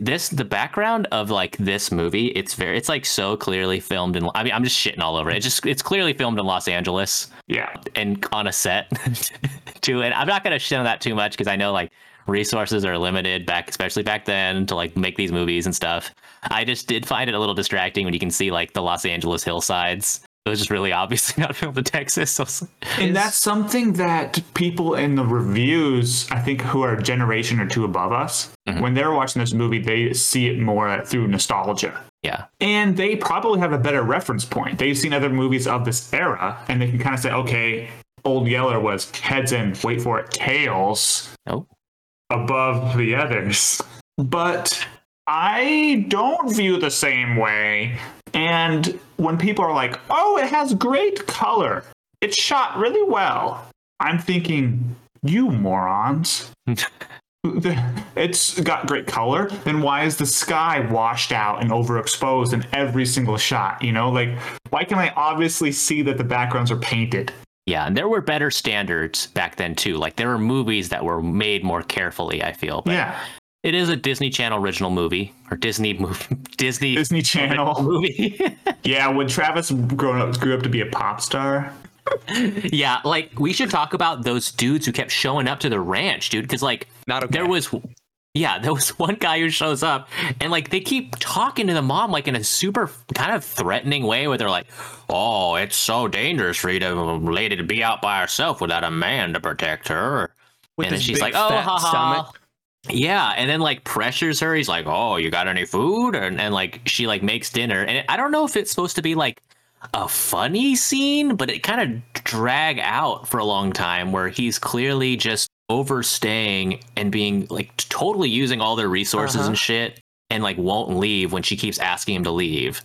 S1: this the background of like this movie. It's very. It's like so clearly filmed in. I mean, I'm just shitting all over it. It's just. It's clearly filmed in Los Angeles.
S3: Yeah.
S1: and on a set *laughs* too. And I'm not gonna shit on that too much because I know like resources are limited back, especially back then, to like make these movies and stuff. I just did find it a little distracting when you can see like the Los Angeles hillsides. It was just really *laughs* obviously not filmed in Texas. *laughs* So
S3: And that's something that people in the reviews, I think, who are a generation or two above us,
S1: Mm-hmm.
S3: when they're watching this movie, they see it more through nostalgia.
S1: yeah,
S3: And they probably have a better reference point. They've seen other movies of this era, and they can kind of say, okay, Old Yeller was heads and wait for it, tails
S1: oh,
S3: above the others. But I don't view the same way. And when people are like, oh, it has great color, it's shot really well, I'm thinking, you morons. *laughs* It's got great color. Then why is the sky washed out and overexposed in every single shot? You know, like, why can I obviously see that the backgrounds are painted?
S1: Yeah. And there were better standards back then too. Like there were movies that were made more carefully. I feel. But
S3: Yeah.
S1: It is a Disney Channel original movie or Disney movie. *laughs* Disney
S3: Disney Channel.
S1: movie. *laughs*
S3: Yeah, when Travis grown up, grew up to be a pop star,
S1: Yeah, like we should talk about those dudes who kept showing up to the ranch, dude. Because like
S4: Not okay.
S1: there was, yeah, *laughs* there was one guy who shows up and like they keep talking to the mom like in a super kind of threatening way, where they're like, "Oh, it's so dangerous for you to lady to be out by herself without a man to protect her."
S4: With
S1: and then she's like, "Oh, ha ha." Yeah, and then like pressures her. He's like, "Oh, you got any food?" And, and like she like makes dinner, and I don't know if it's supposed to be like a funny scene, but it kind of drag out for a long time where he's clearly just overstaying and being like totally using all their resources
S3: Uh-huh.
S1: and shit, and like won't leave when she keeps asking him to leave.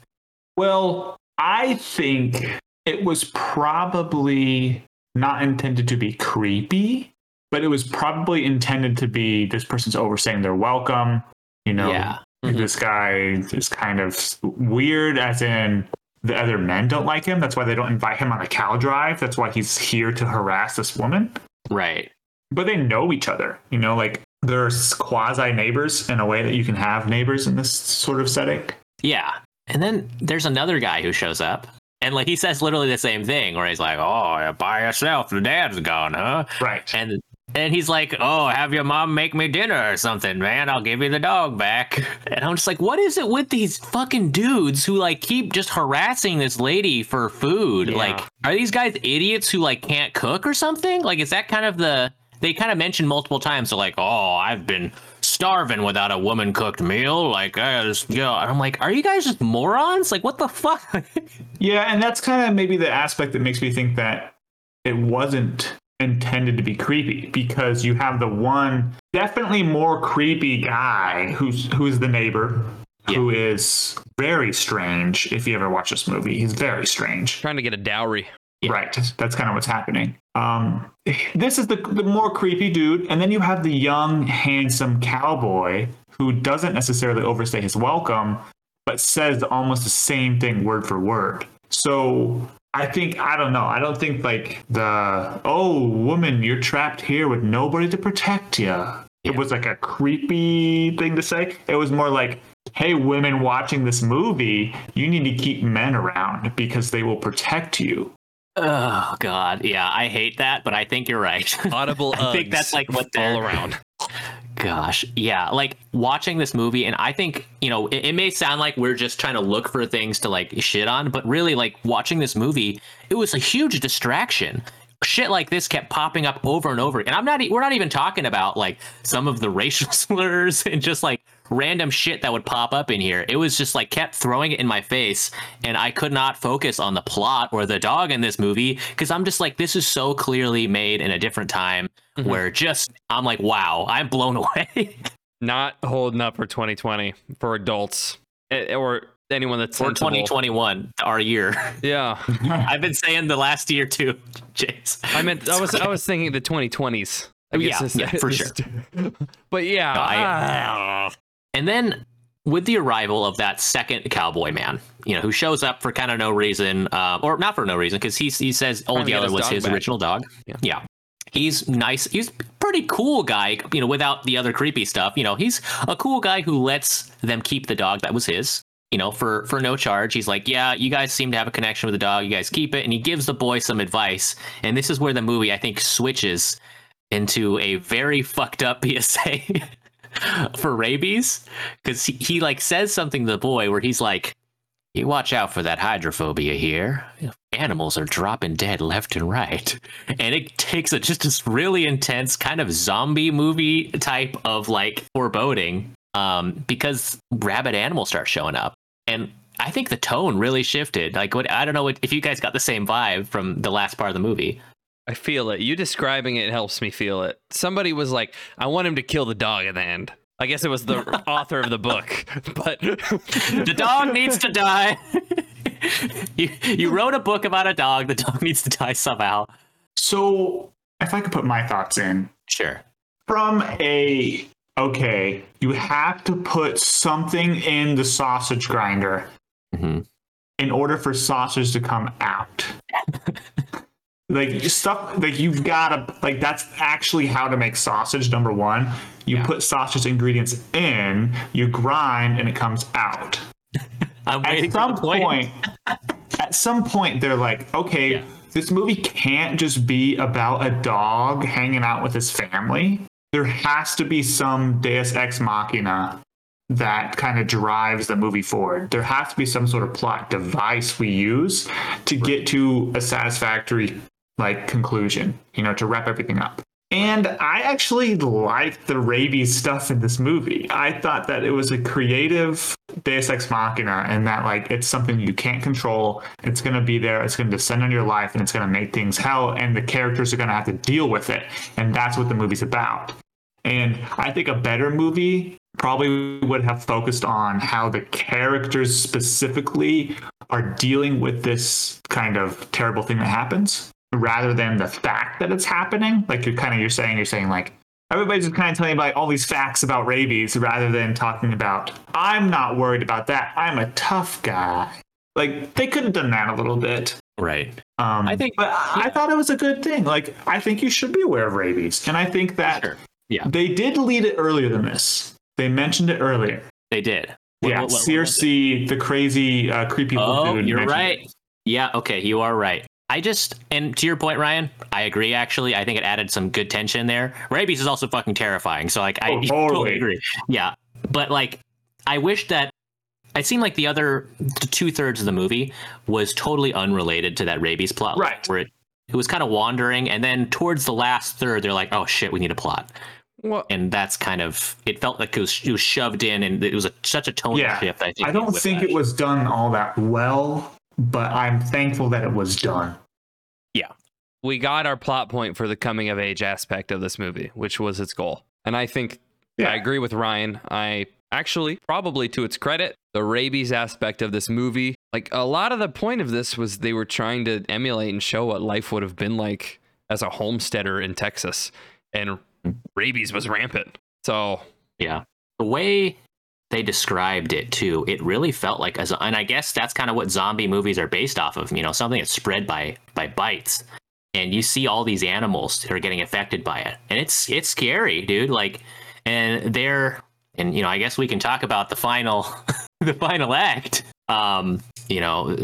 S3: Well, I think it was probably not intended to be creepy, but it was probably intended to be this person's overstaying their welcome. You know,
S1: Yeah.
S3: this guy is kind of weird, as in the other men don't like him. That's why they don't invite him on a cow drive. That's why he's here to harass this woman.
S1: Right.
S3: But they know each other. You know, like they're quasi neighbors in a way that you can have neighbors in this sort of setting.
S1: Yeah. And then there's another guy who shows up. And like he says literally the same thing where he's like, Oh, by yourself, the dad's gone, huh?
S3: Right.
S1: And and he's like, Oh, have your mom make me dinner or something, man. I'll give you the dog back. *laughs* And I'm just like, what is it with these fucking dudes who like keep just harassing this lady for food?
S3: Yeah.
S1: Like, are these guys idiots who like can't cook or something? Like, is that kind of the they kind of mentioned multiple times, they're like, Oh, I've been starving without a woman cooked meal. Like, I just, yeah. And I'm like, are you guys just morons? Like, what the fuck? *laughs*
S3: Yeah, and that's kind of maybe the aspect that makes me think that it wasn't intended to be creepy because you have the one definitely more creepy guy who's who's the neighbor who is very strange if you ever watch this movie. He's very strange.
S4: Trying to get a dowry.
S1: Yeah.
S3: Right. That's kind of what's happening. Um, this is the, the more creepy dude. And then you have the young, handsome cowboy who doesn't necessarily overstay his welcome, but says almost the same thing word for word. So I think, I don't know. I don't think like the, oh, woman, you're trapped here with nobody to protect you. It was like a creepy thing to say. It was more like, hey, women watching this movie, you need to keep men around because they will protect you.
S1: Oh God, yeah, I hate that, but I think you're right. *laughs*
S4: Audible
S1: I think that's like what
S4: all around. *laughs*
S1: Gosh, yeah, like watching this movie, and I think you know it, it may sound like we're just trying to look for things to like shit on, but really, like watching this movie, it was a huge distraction. Shit like this kept popping up over and over, and I'm not. We're not even talking about like some of the *laughs* racial slurs and just like random shit that would pop up in here. It was just like kept throwing it in my face, and I could not focus on the plot or the dog in this movie because I'm just like, this is so clearly made in a different time where just I'm like, wow, I'm blown *laughs* away.
S4: Not holding up for 2020 for adults Eh, or anyone that's
S1: or
S4: sensible.
S1: 2021, our year. *laughs*
S4: Yeah,
S1: I've been saying the last year too, *laughs* James.
S4: I meant I was *laughs* I was thinking the 2020s. I
S1: Oh,
S4: guess
S1: yeah, yeah, for
S4: sure But yeah,
S1: No, I-
S4: ah,
S1: And then with the arrival of that second cowboy man, you know, who shows up for kind of no reason, uh, or not for no reason, because he he says Old Yeller was his
S4: back.
S1: original dog.
S4: Yeah.
S1: yeah. He's nice. He's pretty cool guy, you know, without the other creepy stuff. You know, he's a cool guy who lets them keep the dog that was his. You know, for for no charge. He's like, yeah, you guys seem to have a connection with the dog. You guys keep it, and he gives the boy some advice. And this is where the movie, I think, switches into a very *laughs* fucked up PSA *laughs* for rabies because he, he like says something to the boy where he's like you watch out for that hydrophobia here animals are dropping dead left and right *laughs* and it takes a just this really intense kind of zombie movie type of like foreboding um because rabid animals start showing up and i think the tone really shifted like what i don't know what, if you guys got the same vibe from the last part of the movie
S4: I feel it. You describing it helps me feel it. Somebody was like, "I want him to kill the dog at the end." I guess it was the *laughs* author of the book, *laughs* but
S1: the dog needs to die. *laughs* you, you wrote a book about a dog. The dog needs to die somehow.
S3: So, if I could put my thoughts in,
S1: Sure.
S3: from a okay, you have to put something in the sausage grinder
S1: Mhm.
S3: in order for sausage to come out. *laughs* like stuff like you've gotta like that's actually how to make sausage number one you
S1: Yeah.
S3: put sausage ingredients in you grind and it comes out *laughs* at some
S1: point.
S3: point at some point they're like okay
S1: Yeah.
S3: this movie can't just be about a dog hanging out with his family there has to be some deus ex machina that kind of drives the movie forward. There has to be some sort of plot device we use to get to a satisfactory like conclusion you know to wrap everything up And I actually liked the rabies stuff in this movie. I thought that it was a creative Deus Ex Machina and that like it's something you can't control. It's gonna be there, it's gonna descend on your life and it's gonna make things hell and the characters are gonna have to deal with it. And that's what the movie's about. And I think a better movie probably would have focused on how the characters specifically are dealing with this kind of terrible thing that happens rather than the fact that it's happening. Like you're kind of you're saying you're saying like everybody's just kind of telling you about all these facts about rabies rather than talking about I'm not worried about that. I'm a tough guy. Like they could have done that a little bit.
S1: Right.
S3: Um,
S1: I think-
S3: but I I thought it was a good thing. Like I think you should be aware of rabies, and I think that
S1: Sure. Yeah.
S3: they did lead it earlier than this. They mentioned it earlier.
S1: They did. What-
S3: yeah,
S1: what- what- what Searcy,
S3: the crazy, uh, creepy
S1: Oh, you're right.
S3: it.
S1: Yeah, okay, you are right. I just and to your point, Ryan, I agree. Actually, I think it added some good tension there. Rabies is also fucking terrifying. So like, I
S3: Oh, *laughs*
S1: totally
S3: totally.
S1: agree. Yeah, but like, I wish that it seemed like the other two thirds of the movie was totally unrelated to that rabies plot.
S3: Right.
S1: Where it it was kind of wandering, and then towards the last third, they're like, oh shit, we need a plot.
S4: Well,
S1: And that's kind of it felt like it was, it was shoved in, and it was a, such a tone
S3: Yeah,
S1: shift. I think.
S3: I don't think
S1: that.
S3: it was done all that well, but I'm thankful that it was done. Yeah.
S4: We got our plot point for the coming of age aspect of this movie, which was its goal. And I think
S3: Yeah.
S4: I agree with Ryan. I actually, probably to its credit, the rabies aspect of this movie, like a lot of the point of this was they were trying to emulate and show what life would have been like as a homesteader in Texas. And rabies was rampant. So,
S1: Yeah. The way they described it too, it really felt like as and I guess that's kind of what zombie movies are based off of, you know, something that's spread by by bites. And you see all these animals that are getting affected by it. And it's it's scary, dude. Like and they're and you know, I guess we can talk about the final *laughs* the final act. Um, you know,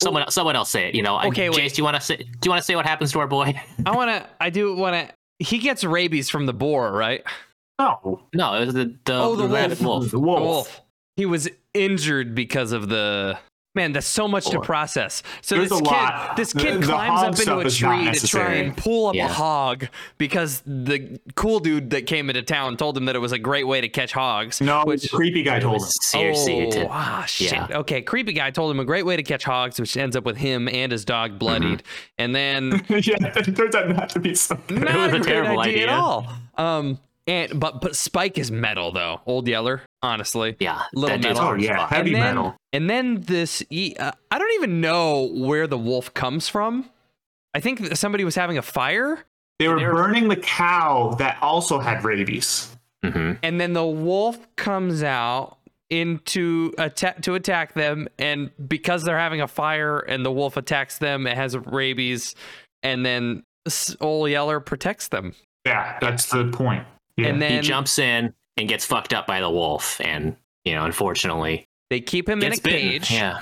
S1: someone someone else say it, you know. I-
S4: Okay, wait.
S1: Jace, do you want to say do you want to say what happens to our boy?
S4: I want to, I do want to, he gets rabies from the boar, right?
S3: No,
S1: No, it was the the,
S4: Oh, the
S1: rabid
S4: wolf.
S3: the wolf.
S4: Wolf. He was injured because of the man. That's so much to process. So
S3: There's
S4: this
S3: a
S4: kid,
S3: lot.
S4: this kid
S3: the
S4: climbs
S3: hog
S4: up into a tree to try and pull up
S1: Yeah.
S4: a hog because the cool dude that came into town told him that it was a great way to catch hogs.
S3: No,
S4: which
S3: the creepy guy told him.
S1: was Searcy
S4: oh,
S1: to-
S4: ah, shit.
S1: yeah.
S4: Okay, creepy guy told him a great way to catch hogs, which ends up with him and his dog bloodied, and then *laughs*
S3: yeah, it turns out not to be something.
S1: was
S4: not
S1: a
S4: a great
S1: terrible
S4: idea, at all. Um, and but but Spike is metal though. Old Yeller, honestly.
S1: Yeah,
S4: Little metal.
S3: Oh yeah,
S1: fuck.
S3: heavy
S4: and then,
S3: metal.
S4: And then this, e- uh, I don't even know where the wolf comes from. I think that somebody was having a fire,
S3: They were
S1: they were-
S3: burning the cow that also had rabies.
S1: Mhm.
S4: and then the wolf comes out into attack to attack them, and because they're having a fire and the wolf attacks them, it has rabies, and then old Yeller protects them,
S3: Yeah, that's the point. Yeah.
S4: and
S1: He jumps in and gets fucked up by the wolf, and you know, unfortunately,
S4: they keep him in a
S1: bitten.
S4: cage
S1: Yeah,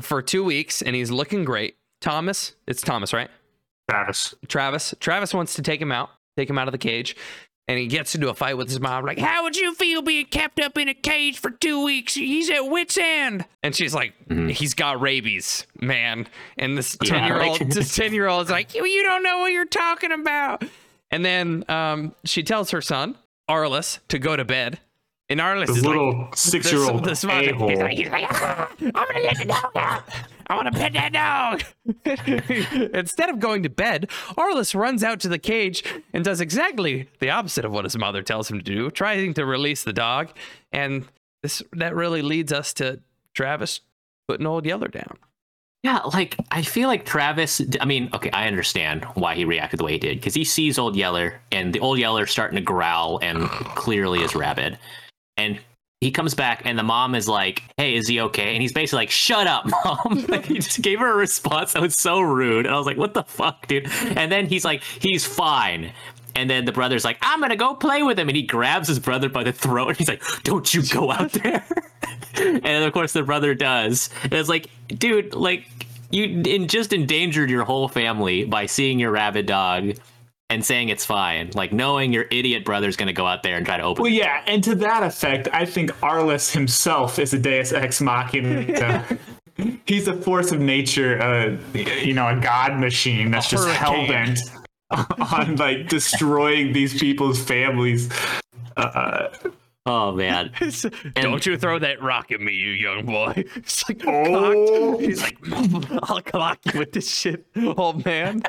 S4: for two weeks, and he's looking great. Thomas, it's Thomas, right?
S3: Travis.
S4: Travis. Travis wants to take him out, take him out of the cage, and he gets into a fight with his mom. Like, how would you feel being kept up in a cage for two weeks? He's at wit's end. And she's like,
S1: Mhm.
S4: he's got rabies, man. And this *laughs* ten year old, this *laughs* ten year old is like, you, you don't know what you're talking about. And then um, she tells her son Arliss to go to bed, and Arliss
S3: The
S4: is like,
S3: little six-year-old *laughs*
S4: this mother-
S3: a-hole. *laughs*
S4: He's like, he's like, "Ah, I'm gonna let the dog out. I want to pet that dog. *laughs* Instead of going to bed, Arliss runs out to the cage and does exactly the opposite of what his mother tells him to do, trying to release the dog. And this that really leads us to Travis putting old Yeller down.
S1: Yeah. Like I feel like Travis. I mean, okay, I understand why he reacted the way he did because he sees Old Yeller, and the Old Yeller starting to growl and clearly is rabid, and. He comes back and the mom is like, "Hey, is he okay?" And he's basically like, "Shut up, *laughs* mom!" *laughs* like he just gave her a response that was so rude, and I was like, "What the fuck, dude?" And then he's like, "He's fine." And then the brother's like, I'm gonna go play with him. And he grabs his brother by the throat and he's like, Don't you go out *laughs* there. *laughs* and of course the brother does. And it's like, dude, like you in just endangered your whole family by seeing your rabid dog and saying it's fine. Like knowing your idiot brother's gonna go out there and try to open
S3: Well, yeah, and to that effect, I think Arliss himself is a Deus Ex Machina. *laughs* He's a force of nature, uh, you know, a god machine that's
S4: A
S3: just hell bent *laughs* on like destroying these people's families. Uh,
S1: Oh man. *laughs*
S4: Don't you throw that rock at me, you young boy. *laughs* It's like
S3: Oh.
S4: cocked. He's like, I'll clock you with this shit, old man.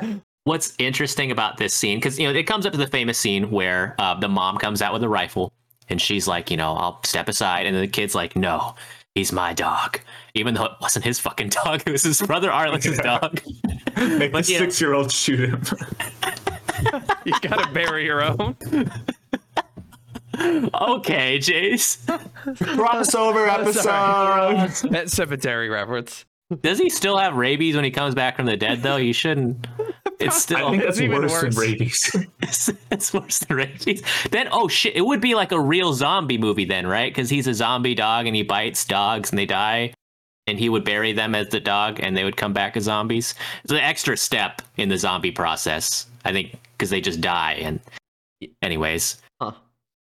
S1: What's interesting about this scene, because you know, it comes up to the famous scene where uh, the mom comes out with a rifle and she's like, you know, I'll step aside, and then the kid's like, no, he's my dog, even though it wasn't his fucking dog, it was his brother Arlex's dog. *laughs*
S3: make
S1: But,
S3: the
S1: you
S3: six year old shoot him. *laughs*
S4: You gotta bury your own.
S1: okay, Jace. *laughs*
S3: Crossover episode.
S4: That cemetery reference.
S1: Does he still have rabies when he comes back from the dead? Though he shouldn't. It's still.
S3: I think that's
S4: It's even
S3: worse,
S4: worse.
S3: than rabies.
S1: it's, it's worse than rabies. Then, oh shit, it would be like a real zombie movie then, right? Because he's a zombie dog and he bites dogs and they die, and he would bury them as the dog and they would come back as zombies. It's an extra step in the zombie process, I think, because they just die. And, anyways,
S2: Huh.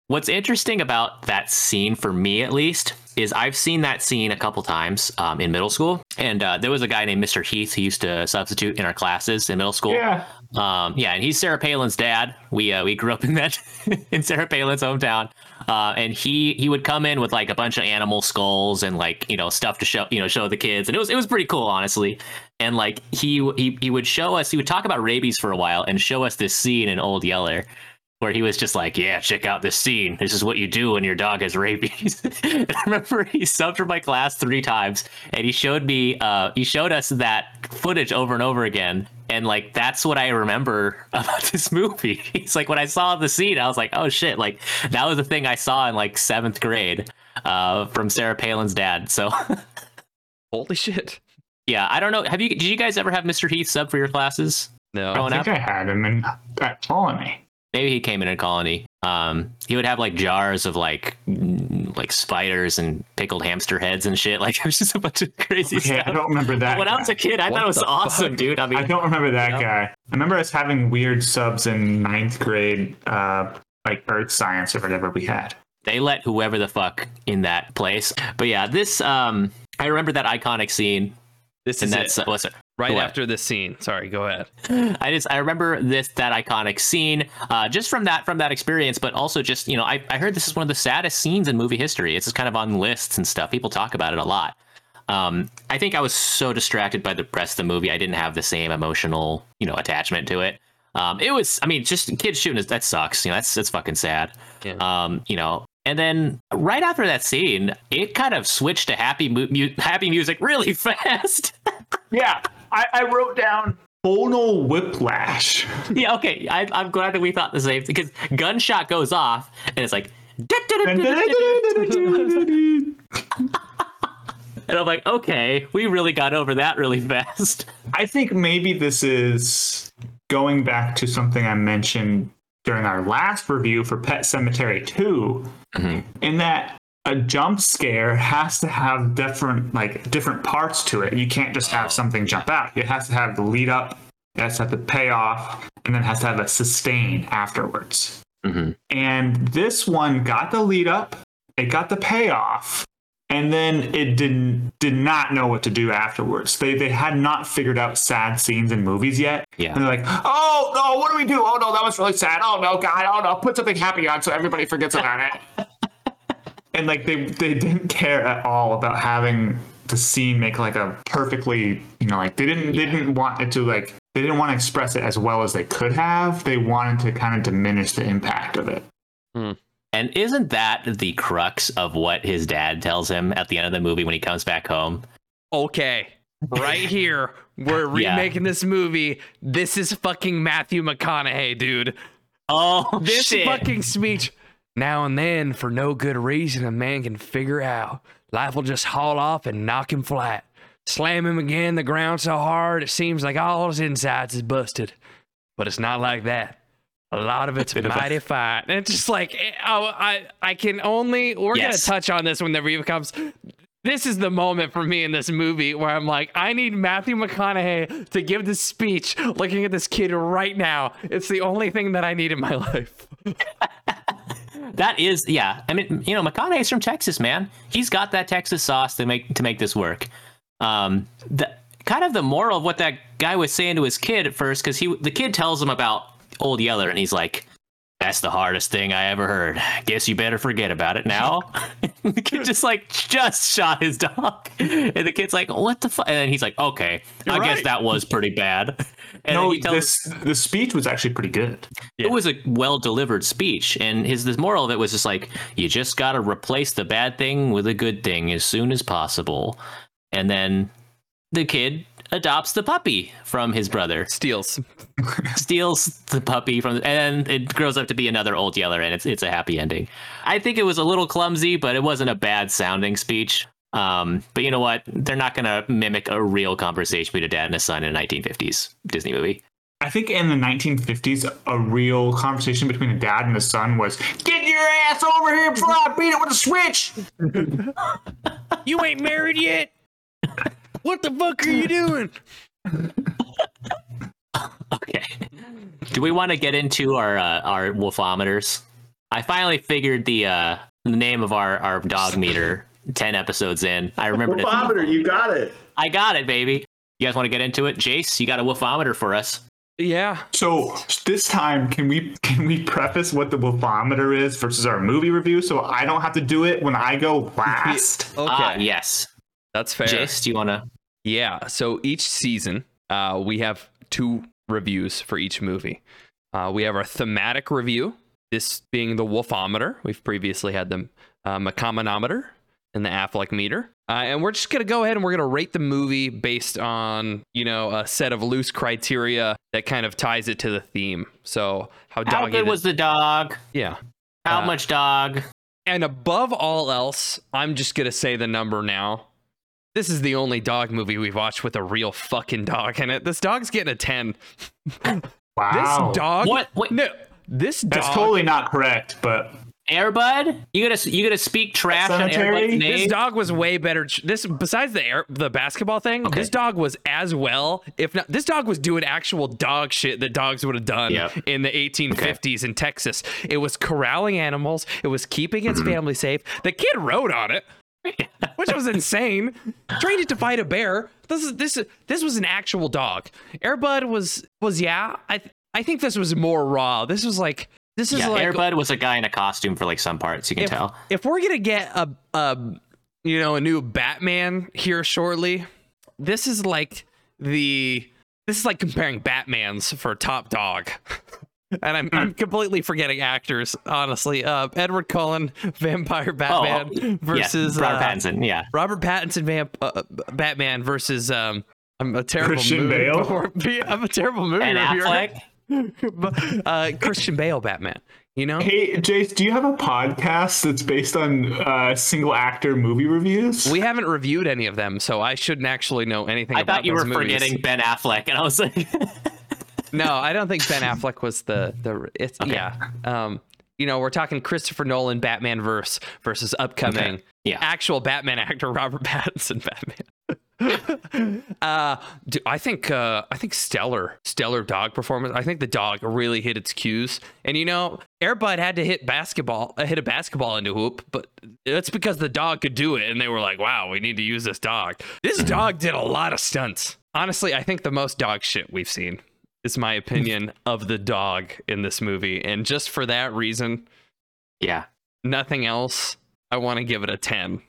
S1: what's interesting about that scene for me, at least, is I've seen that scene a couple times um, in middle school, and uh, there was a guy named Mr. Heath who used to substitute in our classes in middle school.
S3: yeah.
S1: Um, yeah, and he's Sarah Palin's dad. We uh, we grew up in that *laughs* in Sarah Palin's hometown. Uh, and he he would come in with like a bunch of animal skulls and like you know stuff to show you know show the kids, and it was it was pretty cool honestly. And like he he he would show us, he would talk about rabies for a while and show us this scene in Old Yeller. Where he was just like, yeah, check out this scene. This is what you do when your dog has rabies. *laughs* and I remember he subbed for my class three times, and he showed me, uh, he showed us that footage over and over again, and like that's what I remember *laughs* about this movie. *laughs* It's like when I saw the scene, I was like, oh shit, like that was the thing I saw in like seventh grade uh, from Sarah Palin's dad. So *laughs*
S4: Holy shit.
S1: yeah, I don't know. Have you? Did you guys ever have Mr. Heath sub for your classes?
S4: No.
S1: Growing
S3: I
S1: up?
S3: think I had him in at colony.
S1: Maybe he came in a colony. Um, he would have like jars of like like spiders and pickled hamster heads and shit. *laughs* Like it was just a bunch of crazy
S3: Okay, I don't remember that.
S1: When I was a kid, I
S4: What
S1: thought it was awesome,
S4: fuck?
S1: dude. I mean,
S3: I don't remember that
S1: Yeah.
S3: guy. I remember us having weird subs in ninth grade, uh, like earth science or whatever we had.
S1: they let whoever the fuck in that place. But yeah, this um, I remember that iconic scene,
S4: This
S1: and
S4: is
S1: that's
S4: it.
S1: what's it?
S4: Right
S1: what?
S4: after this scene. Sorry, go ahead. *laughs*
S1: I just I remember this that iconic scene uh, just from that from that experience, but also just you know I, I heard this is one of the saddest scenes in movie history. It's just kind of on lists and stuff. People talk about it a lot. Um, I think I was so distracted by the rest of the movie, I didn't have the same emotional you know attachment to it. Um, it was I mean just kids shooting that sucks. You know that's that's fucking sad.
S4: Yeah.
S1: Um, you know. And then right after that scene, it kind of switched to happy mu- mu- happy music really *laughs* fast.
S3: Yeah, I, I wrote down tonal whiplash.
S1: yeah, okay. I, I'm glad that we thought the same thing because gunshot goes off and it's like, *laughs* and I'm like, okay, we really got over that really fast.
S3: I think maybe this is going back to something I mentioned during our last review for Pet Sematary 2, mm-hmm. in that a jump scare has to have different like different parts to it. You can't just have something jump out. It has to have the lead up, it has to have the payoff, and then it has to have a sustain afterwards.
S1: Mhm.
S3: And this one got the lead up, it got the payoff, and then it didn't did not know what to do afterwards. They they had not figured out sad scenes in movies yet.
S1: Yeah.
S3: And they're like, oh no, what do we do? Oh no, that was really sad. Oh no, God, oh no, put something happy on so everybody forgets about it. *laughs* and like they they didn't care at all about having the scene make like a perfectly you know like they didn't they didn't want it to like they didn't want to express it as well as they could have. They wanted to kind of diminish the impact of it. Hmm.
S1: And isn't that the crux of what his dad tells him at the end of the movie when he comes back home?
S4: Okay. Right *laughs* here, we're
S1: Yeah.
S4: remaking this movie. This is fucking Matthew McConaughey, dude.
S1: Oh,
S4: This
S1: shit.
S4: fucking speech. Now and then, for no good reason, a man can figure out life will just haul off and knock him flat. Slam him again the ground so hard it seems like all his insides is busted. But it's not like that. A lot of it's *laughs*
S1: Bit of a-
S4: mighty fine. And it's just like eh, oh, I I can only we're
S1: Yes.
S4: gonna touch on this when the review comes. This is the moment for me in this movie where I'm like, I need Matthew McConaughey to give this speech looking at this kid right now. It's the only thing that I need in my *laughs* life.
S1: That is, yeah. I mean, you know, McConaughey's from Texas, man. He's got that Texas sauce to make to make this work. Um, the kind of the moral of what that guy was saying to his kid at first, because he the kid tells him about Old Yeller, and he's like, "That's the hardest thing I ever heard. Guess you better forget about it now." *laughs* the kid just like just shot his dog, and the kid's like, "What the fuck?" And then he's like, "Okay, I
S4: You're
S1: guess
S4: right.
S1: that was pretty bad." *laughs* And
S3: no,
S1: he tells-
S3: this the speech was actually pretty good.
S1: it was a well delivered speech and his the moral of it was just like you just got to replace the bad thing with a good thing as soon as possible and then the kid adopts the puppy from his brother
S4: Steals. *laughs*
S1: steals the puppy from and it grows up to be another old yeller and it's it's a happy ending i think it was a little clumsy but it wasn't a bad sounding speech um, but you know what? They're not going to mimic a real conversation between a dad and a son in a 1950s Disney movie.
S3: I think in the 1950s, a real conversation between a dad and a son was, "Get your ass over here before I beat it with a switch." *laughs*
S4: You ain't married yet. What the fuck are you doing?
S1: Okay. Do we want to get into our uh, our wolfometers? I finally figured the uh, the name of our, our dog meter. Ten episodes in, I remembered it.
S2: Wolfometer, you got it.
S1: I got it, baby. You guys want to get into it, Jace? You got a wolfometer for us?
S4: Yeah.
S3: So this time, can we can we preface what the wolfometer is versus our movie review, so I don't have to do it when I go *laughs* last?
S4: Okay.
S1: Ah, yes.
S4: That's fair.
S1: Jace, do you want to?
S4: Yeah. So each season, uh, we have two reviews for each movie. Uh, we have our thematic review, this being the Wolfometer. We've previously had the uh, and the Affleck meter. Uh, and we're just going to go ahead and we're going to rate the movie based on, you know, a set of loose criteria that kind of ties it to the theme. So, how
S1: How
S4: dog
S1: good was the dog?
S4: Yeah.
S1: How
S4: Uh,
S1: much dog?
S4: And above all else, I'm just going to say the number now. This is the only dog movie we've watched with a real fucking dog in it. This dog's getting a 10. *laughs*
S3: Wow,
S4: This dog.
S1: What? Wait.
S4: No, this dog.
S3: that's totally not correct, but
S1: Air Bud? You gotta you gotta speak trash on
S3: Cemetery?
S1: Air
S4: Bud's
S1: This
S4: dog was way better. This besides the air, the basketball thing.
S1: Okay.
S4: This dog was as well, if not. This dog was doing actual dog shit that dogs would have done
S1: Yep.
S4: in the 1850s in Texas. It was corralling animals. It was keeping its *clears throat* family safe. The kid rode on it, *laughs* which was insane. Trained it to fight a bear. This is this this was an actual dog. Air Bud was was yeah. I I think this was more raw. This was like this is
S1: yeah,
S4: like
S1: Air Bud was a guy in a costume for like some parts. You can
S4: if,
S1: tell.
S4: if we're gonna get a a you know a new Batman here shortly, this is like the this is like comparing Batman's for top dog. *laughs* And I'm, I'm completely forgetting actors, honestly. Uh, Edward Cullen, Vampire Batman,
S1: oh,
S4: versus
S1: yeah, Robert
S4: uh,
S1: Pattinson. Yeah,
S4: Robert Pattinson, Vamp, uh, Batman versus um, I'm a terrible
S3: Christian
S4: movie
S3: Bale?
S4: before- *laughs* I'm a terrible movie
S1: and. Affleck. *laughs*
S4: uh, Christian Bale Batman. You know,
S3: hey, Jace, do you have a podcast that's based on uh, single actor movie reviews?
S4: We haven't reviewed any of them, so I shouldn't actually know anything
S1: I
S4: about
S1: thought you were
S4: movies.
S1: forgetting Ben Affleck, and I was like, *laughs*
S4: No, I don't think Ben Affleck was the the. It's yeah. Um, you know, we're talking Christopher Nolan Batman verse versus upcoming
S1: Okay. Yeah.
S4: actual Batman actor *laughs* Robert Pattinson Batman. *laughs* uh, do- I think uh, I think stellar stellar dog performance. I think the dog really hit its cues, and you know, Air Bud had to hit basketball, uh, hit a basketball into hoop, but that's because the dog could do it, and they were like, "Wow, we need to use this dog." This dog did a lot of stunts. Honestly, I think the most dog shit we've seen is my opinion of the dog in this movie, and just for that reason,
S1: yeah.
S4: nothing else. I want to give it a ten.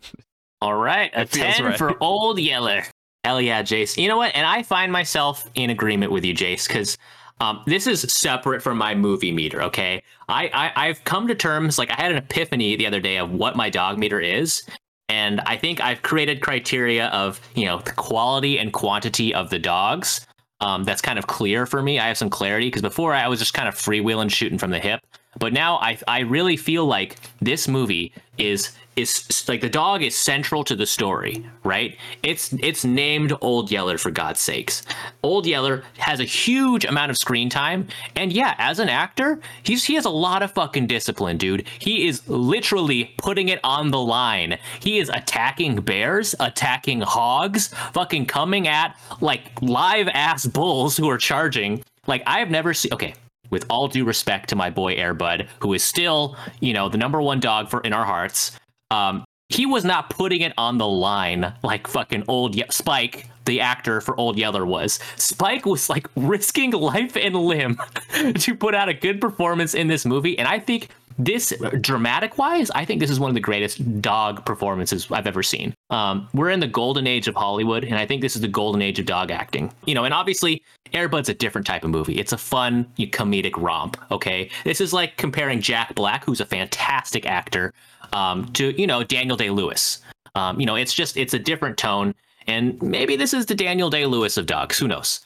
S1: All right, a 10
S4: right.
S1: for Old Yeller. Hell yeah, Jace. You know what? And I find myself in agreement with you, Jace, because um, this is separate from my movie meter, okay? I, I, I've come to terms, like, I had an epiphany the other day of what my dog meter is. And I think I've created criteria of, you know, the quality and quantity of the dogs. Um, that's kind of clear for me. I have some clarity because before I was just kind of freewheeling, shooting from the hip. But now I I really feel like this movie is is like the dog is central to the story, right? It's it's named Old Yeller for God's sakes. Old Yeller has a huge amount of screen time, and yeah, as an actor, he's he has a lot of fucking discipline, dude. He is literally putting it on the line. He is attacking bears, attacking hogs, fucking coming at like live ass bulls who are charging. Like I've never seen. Okay, with all due respect to my boy Air Bud, who is still, you know, the number one dog for in our hearts, um, he was not putting it on the line like fucking old Ye- Spike, the actor for Old Yeller was. Spike was like *laughs* risking life and limb *laughs* to put out a good performance in this movie, and I think this dramatic wise, I think this is one of the greatest dog performances I've ever seen. Um, we're in the golden age of Hollywood, and I think this is the golden age of dog acting. You know, and obviously, Air Bud's a different type of movie. It's a fun, comedic romp. Okay, this is like comparing Jack Black, who's a fantastic actor, um, to you know Daniel Day Lewis. Um, you know, it's just it's a different tone, and maybe this is the Daniel Day Lewis of dogs. Who knows?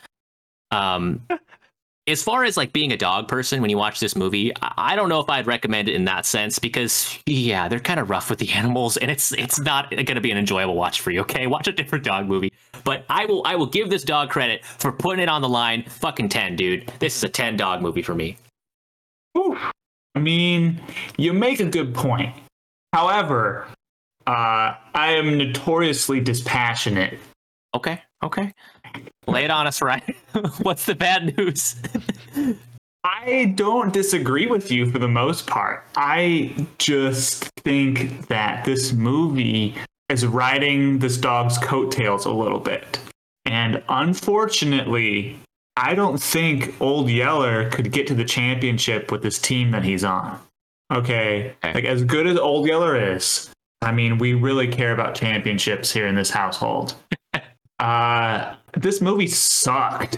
S1: Um, *laughs* as far as like being a dog person when you watch this movie i don't know if i'd recommend it in that sense because yeah they're kind of rough with the *laughs* animals and it's it's not going to be an enjoyable watch for you okay watch a different dog movie but i will i will give this dog credit for putting it on the line fucking 10 dude this is a 10 dog movie for me
S3: Whew. I mean, you make a good point. However, uh, I am notoriously dispassionate.
S1: okay okay lay it on us right *laughs* what's the bad news
S3: I don't disagree with you for the most part. I just think that this movie is riding this dog's coattails a little bit. And unfortunately, I don't think Old Yeller could get to the championship with this team that he's on. Okay.
S1: Okay.
S3: Like, as good as Old Yeller is, I mean, we really care about championships here in this household. *laughs* uh, this movie sucked.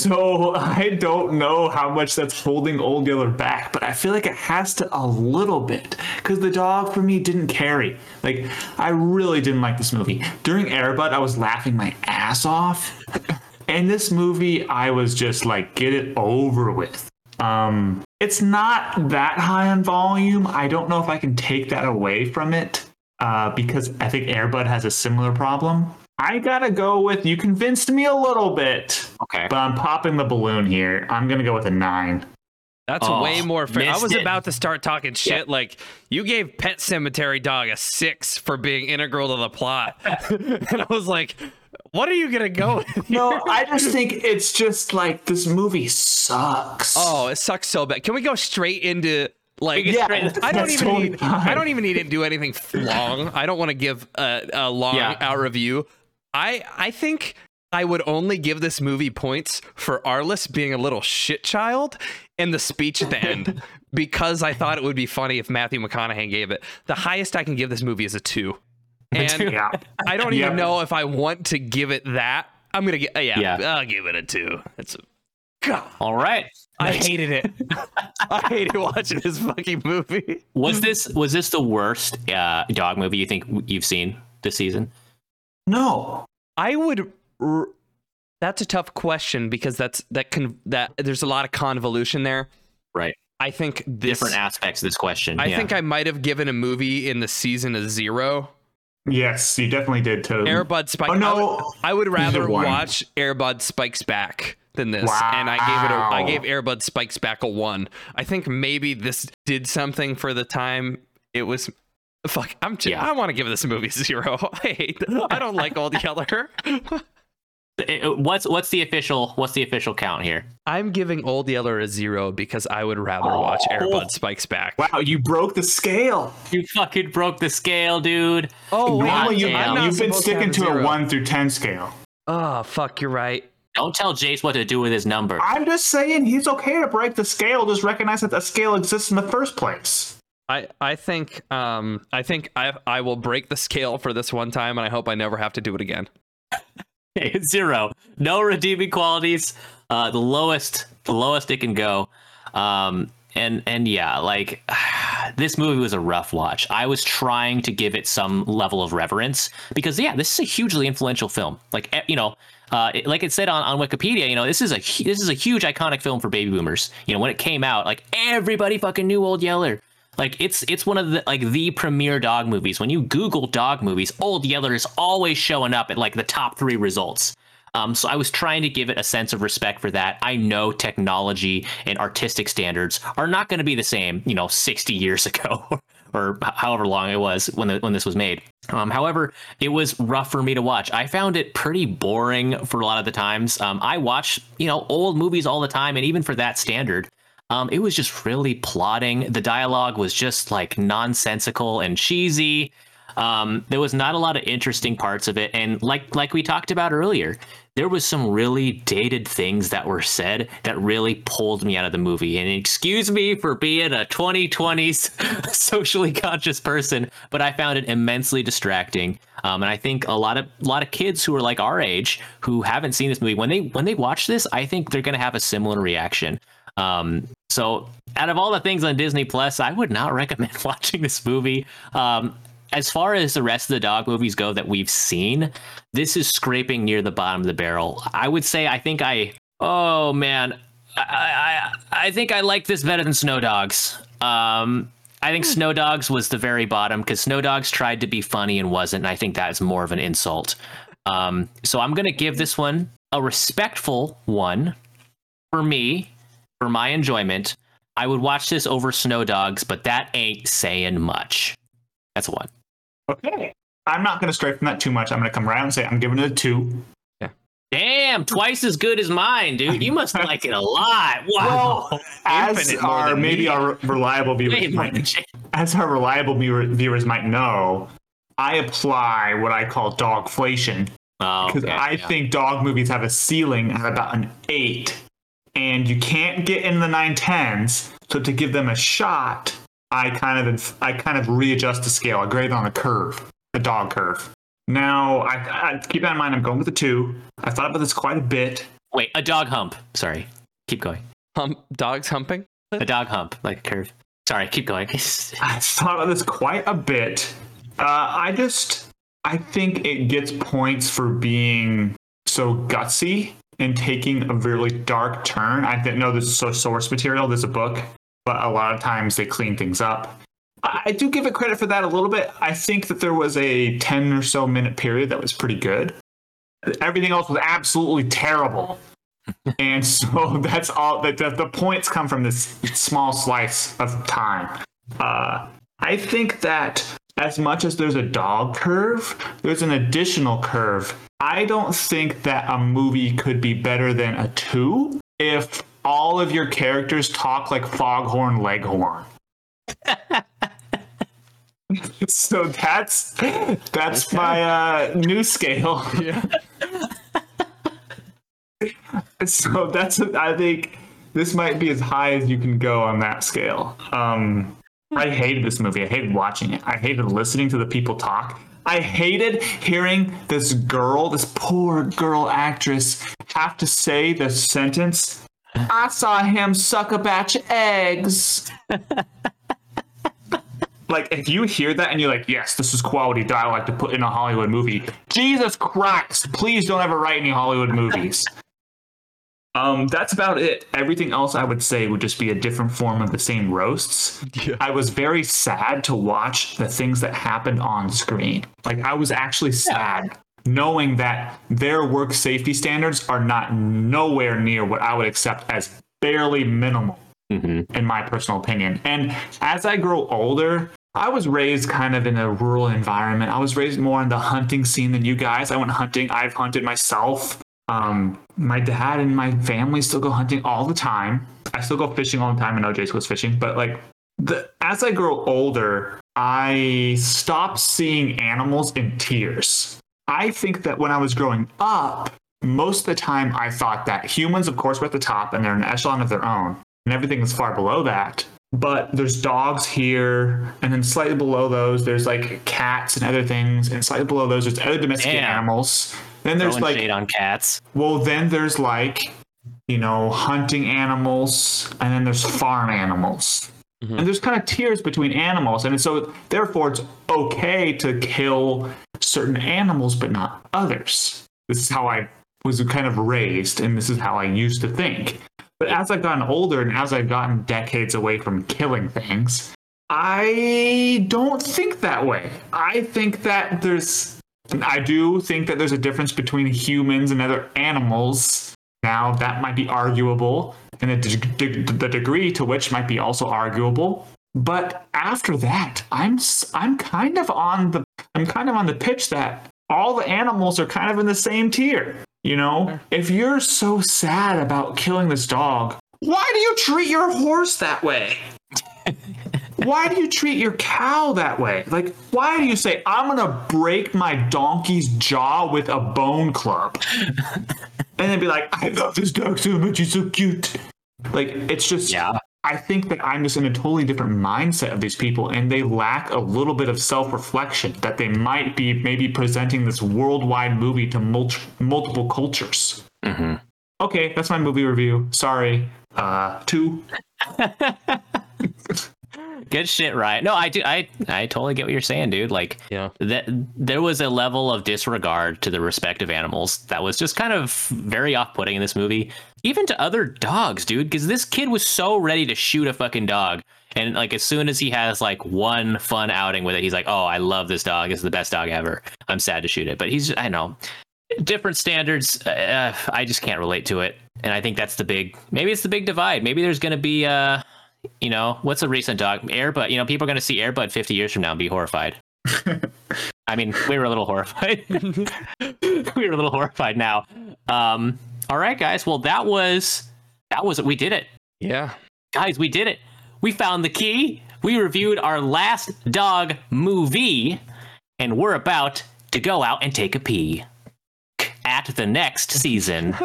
S3: So I don't know how much that's holding Old Yeller back, but I feel like it has to a little bit because the dog for me didn't carry. Like I really didn't like this movie. During Air Bud, I was laughing my ass off. and this movie, I was just like, get it over with. Um, it's not that high on volume. I don't know if I can take that away from it uh, because I think Air Bud has a similar problem. I gotta go with you convinced me a little bit,
S1: okay
S3: but I'm popping the balloon here. I'm gonna go with a nine.
S4: That's
S1: Oh,
S4: way more fair. I was
S1: it.
S4: about to start talking shit. Like you gave Pet Sematary Dog a six for being integral to the plot, *laughs* and I was like, "What are you gonna go with?"
S3: No, I *laughs* just think it's just like this movie sucks.
S4: Oh, it sucks so bad. Can we go straight into like?
S3: yeah,
S1: straight
S4: I don't even
S3: totally
S4: need.
S3: fine.
S4: I don't even need to do anything long. I don't want to give a, a long
S1: Yeah.
S4: out review. I I think I would only give this movie points for Arliss being a little shit child and the speech at the end *laughs* because I thought it would be funny if Matthew McConaughey gave it. The highest I can give this movie is a two, *laughs* and
S3: Yeah.
S4: I don't
S3: Yep.
S4: even know if I want to give it that. I'm gonna get yeah,
S1: Yeah.
S4: I'll give it a two. It's a, God.
S1: all right
S4: I hated it. *laughs* I hated watching this fucking movie.
S1: was this was this the worst uh, dog movie you think you've seen this season
S3: No.
S4: I would. R- that's a tough question because that's that can that there's a lot of convolution there.
S1: right
S4: I think this.
S1: different aspects of this question
S4: I
S1: yeah.
S4: think I might have given a movie in the season a zero.
S3: Yes, you definitely did, Toby.
S4: Air Bud Spike.
S3: Oh
S4: I would,
S3: no.
S4: I would rather watch Air Bud Spikes Back than this, wow. and I gave it. A, I gave Air Bud Spikes Back a one. I think maybe this did something for the time. It was. Fuck, I'm. J-
S1: Yeah.
S4: I want to give this movie a *laughs* zero. I hate. I don't like Old Yeller.
S1: It- it- what's what's the official what's the official count here
S4: I'm giving Old Yeller a zero because I would rather oh. watch
S1: Oh.
S4: Air Bud Spikes Back.
S3: Wow, you broke the scale.
S1: you fucking broke the scale dude
S4: Oh, wait,
S1: God
S3: Normally, you,
S1: damn. I'm
S4: not
S3: you've been
S4: supposed to
S3: sticking
S4: a
S3: to a one through ten scale.
S4: Oh, fuck, you're right.
S1: don't tell jace what to do with his number
S3: I'm just saying he's okay to break the scale. Just recognize that the scale exists in the first place.
S4: I, I think um I think I I will break the scale for this one time and I hope I never have to do it again. *laughs*
S1: zero no redeeming qualities uh the lowest the lowest it can go um and and yeah like *sighs* this movie was a rough watch i was trying to give it some level of reverence because yeah this is a hugely influential film like you know uh, like it said on, on Wikipedia, you know, this is a this is a huge iconic film for baby boomers. You know, when it came out, like everybody fucking knew Old Yeller. Like it's it's one of the like the premier dog movies. When you Google dog movies, Old Yeller is always showing up at like the top three results. Um, so I was trying to give it a sense of respect for that. I know technology and artistic standards are not going to be the same, you know, 60 years *laughs* ago *laughs* or however long it was when the, when this was made. Um, however, it was rough for me to watch. I found it pretty boring for a lot of the times. Um, I watch, you know, old movies all the time, and even for that standard, um, it was just really plotting. The dialogue was just like nonsensical and cheesy. Um, there was not a lot of interesting parts of it, and like like we talked about earlier, there was some really dated things that were said that really pulled me out of the movie. And excuse me for being a 2020s *laughs* socially conscious person, but I found it immensely distracting. Um, and I think a lot of a lot of kids who are like our age who haven't seen this movie when they when they watch this, I think they're going to have a similar reaction. Um, so out of all the things on Disney Plus, I would not *laughs* recommend watching this movie. Um, as far as the rest of the dog movies go that we've seen, this is scraping near the bottom of the barrel. I would say I think I oh man, I I, I think I like this better than Snow Dogs. Um, I think Snow Dogs was the very bottom because Snow Dogs tried to be funny and wasn't, and I think that is more of an insult. Um, so I'm gonna give this one a respectful one for me, for my enjoyment. I would watch this over Snow Dogs, but that ain't saying much. That's a one.
S3: Okay. I'm not going to stray from that too much. I'm going to come around and say I'm giving it a two. Yeah.
S1: Damn, twice as good as mine, dude. You must *laughs* like it a lot. Wow.
S3: Well, *laughs* as our maybe
S4: me.
S3: our reliable *laughs* viewers might, as our reliable viewer, viewers might know, I apply what I call dogflation
S1: Oh,
S3: because
S1: okay,
S3: I
S1: yeah.
S3: think dog movies have a ceiling at about an eight, and you can't get in the nine tens. So to give them a shot, I kind of I kind of readjust the scale. I grade it on a curve, a dog curve. Now, I, I keep that in mind. I'm going with a two. I thought about this quite a bit.
S1: Wait, a dog hump. Sorry. Keep going.
S4: Hump, dogs humping.
S1: A dog hump, like a curve. Sorry, keep going. *laughs*
S3: I thought about this quite a bit. Uh, I just, I think it gets points for being so gutsy and taking a really dark turn. I didn't know this is so source material. There's a book, but a lot of times they clean things up. I I do give it credit for that a little bit. I think that there was a 10 or so minute period that was pretty good. Everything else was absolutely terrible. *laughs* and so *laughs* that's all that the, the points come from this small slice of time. Uh, I think that as much as there's a dog curve, there's an additional curve. I don't think that a movie could be better than a two if all of your characters talk like Foghorn Leghorn. *laughs* so that's that's my uh, new scale.
S4: Yeah. *laughs*
S3: so that's I think this might be as high as you can go on that scale. Um, I hated this movie. I hated watching it. I hated listening to the people talk. I hated hearing this girl, this poor girl actress, have to say the sentence. I saw him suck a batch of eggs. *laughs* like, if you hear that and you're like, yes, this is quality dialogue to put in a Hollywood movie, Jesus Christ, please don't ever write any Hollywood movies. Um, that's about it. Everything else I would say would just be a different form of the same roasts.
S4: Yeah.
S3: I was very sad to watch the things that happened on screen. Like I was actually sad knowing that their work safety standards are not nowhere near what I would accept as barely minimal
S1: Mhm.
S3: in my personal opinion. And as I grow older, I was raised kind of in a rural environment. I was raised more in the hunting scene than you guys. I went hunting. I've hunted myself. Um, my dad and my family still go hunting all the time. I still go fishing all the time. I know Jace goes fishing, but like the as I grow older, I stop seeing animals in tears. I think that when I was growing up, most of the time I thought that humans, of course, were at the top and they're an echelon of their own, and everything is far below that. But there's dogs here, and then slightly below those, there's like cats and other things, and slightly below those, there's other domesticated
S1: Damn.
S3: animals. Then there's
S1: Throwing
S3: like
S1: shade on cats.
S3: well, then there's like, you know, hunting animals, and then there's farm animals. Mm-hmm. And there's kind of tiers between animals. And so, therefore, it's okay to kill certain animals, but not others. This is how I was kind of raised, and this is how I used to think. But as I've gotten older and as I've gotten decades away from killing things, I don't think that way. I think that there's I do think that there's a difference between humans and other animals. Now, that might be arguable, and the, de- de- the degree to which might be also arguable. But after that, I'm I'm kind of on the I'm kind of on the pitch that all the animals are kind of in the same tier. You know, if you're so sad about killing this dog, why do you treat your horse that way? Why do you treat your cow that way? Like, why do you say, I'm gonna break my donkey's jaw with a bone club? and then be like, I love this dog so much, he's so cute. Like, it's just
S1: Yeah.
S3: I think that I'm just in a totally different mindset of these people, and they lack a little bit of self reflection that they might be maybe presenting this worldwide movie to mul- multiple cultures.
S1: hmm
S3: Okay, that's my movie review. Sorry. Uh, two. *laughs*
S1: Good shit, Ryan. No, I do. I I totally get what you're saying, dude. Like,
S4: Yeah.
S1: that there was a level of disregard to the respective animals that was just kind of very off-putting in this movie, even to other dogs, dude. Because this kid was so ready to shoot a fucking dog, and like as soon as he has like one fun outing with it, he's like, "Oh, I love this dog. It's the best dog ever. I'm sad to shoot it." But he's, I know, different standards. Uh, I just can't relate to it, and I think that's the big. Maybe it's the big divide. Maybe there's gonna be uh you know, what's a recent dog? Air Bud. You know, people are going to see Air Bud 50 years from now and be horrified. I mean, we were a little horrified. *laughs* we were a little horrified now. Um, all right, guys. Well, that was that was it. We did it,
S4: Yeah.
S1: guys. We did it. We found the key. We reviewed our last dog movie, and we're about to go out and take a pee at the next season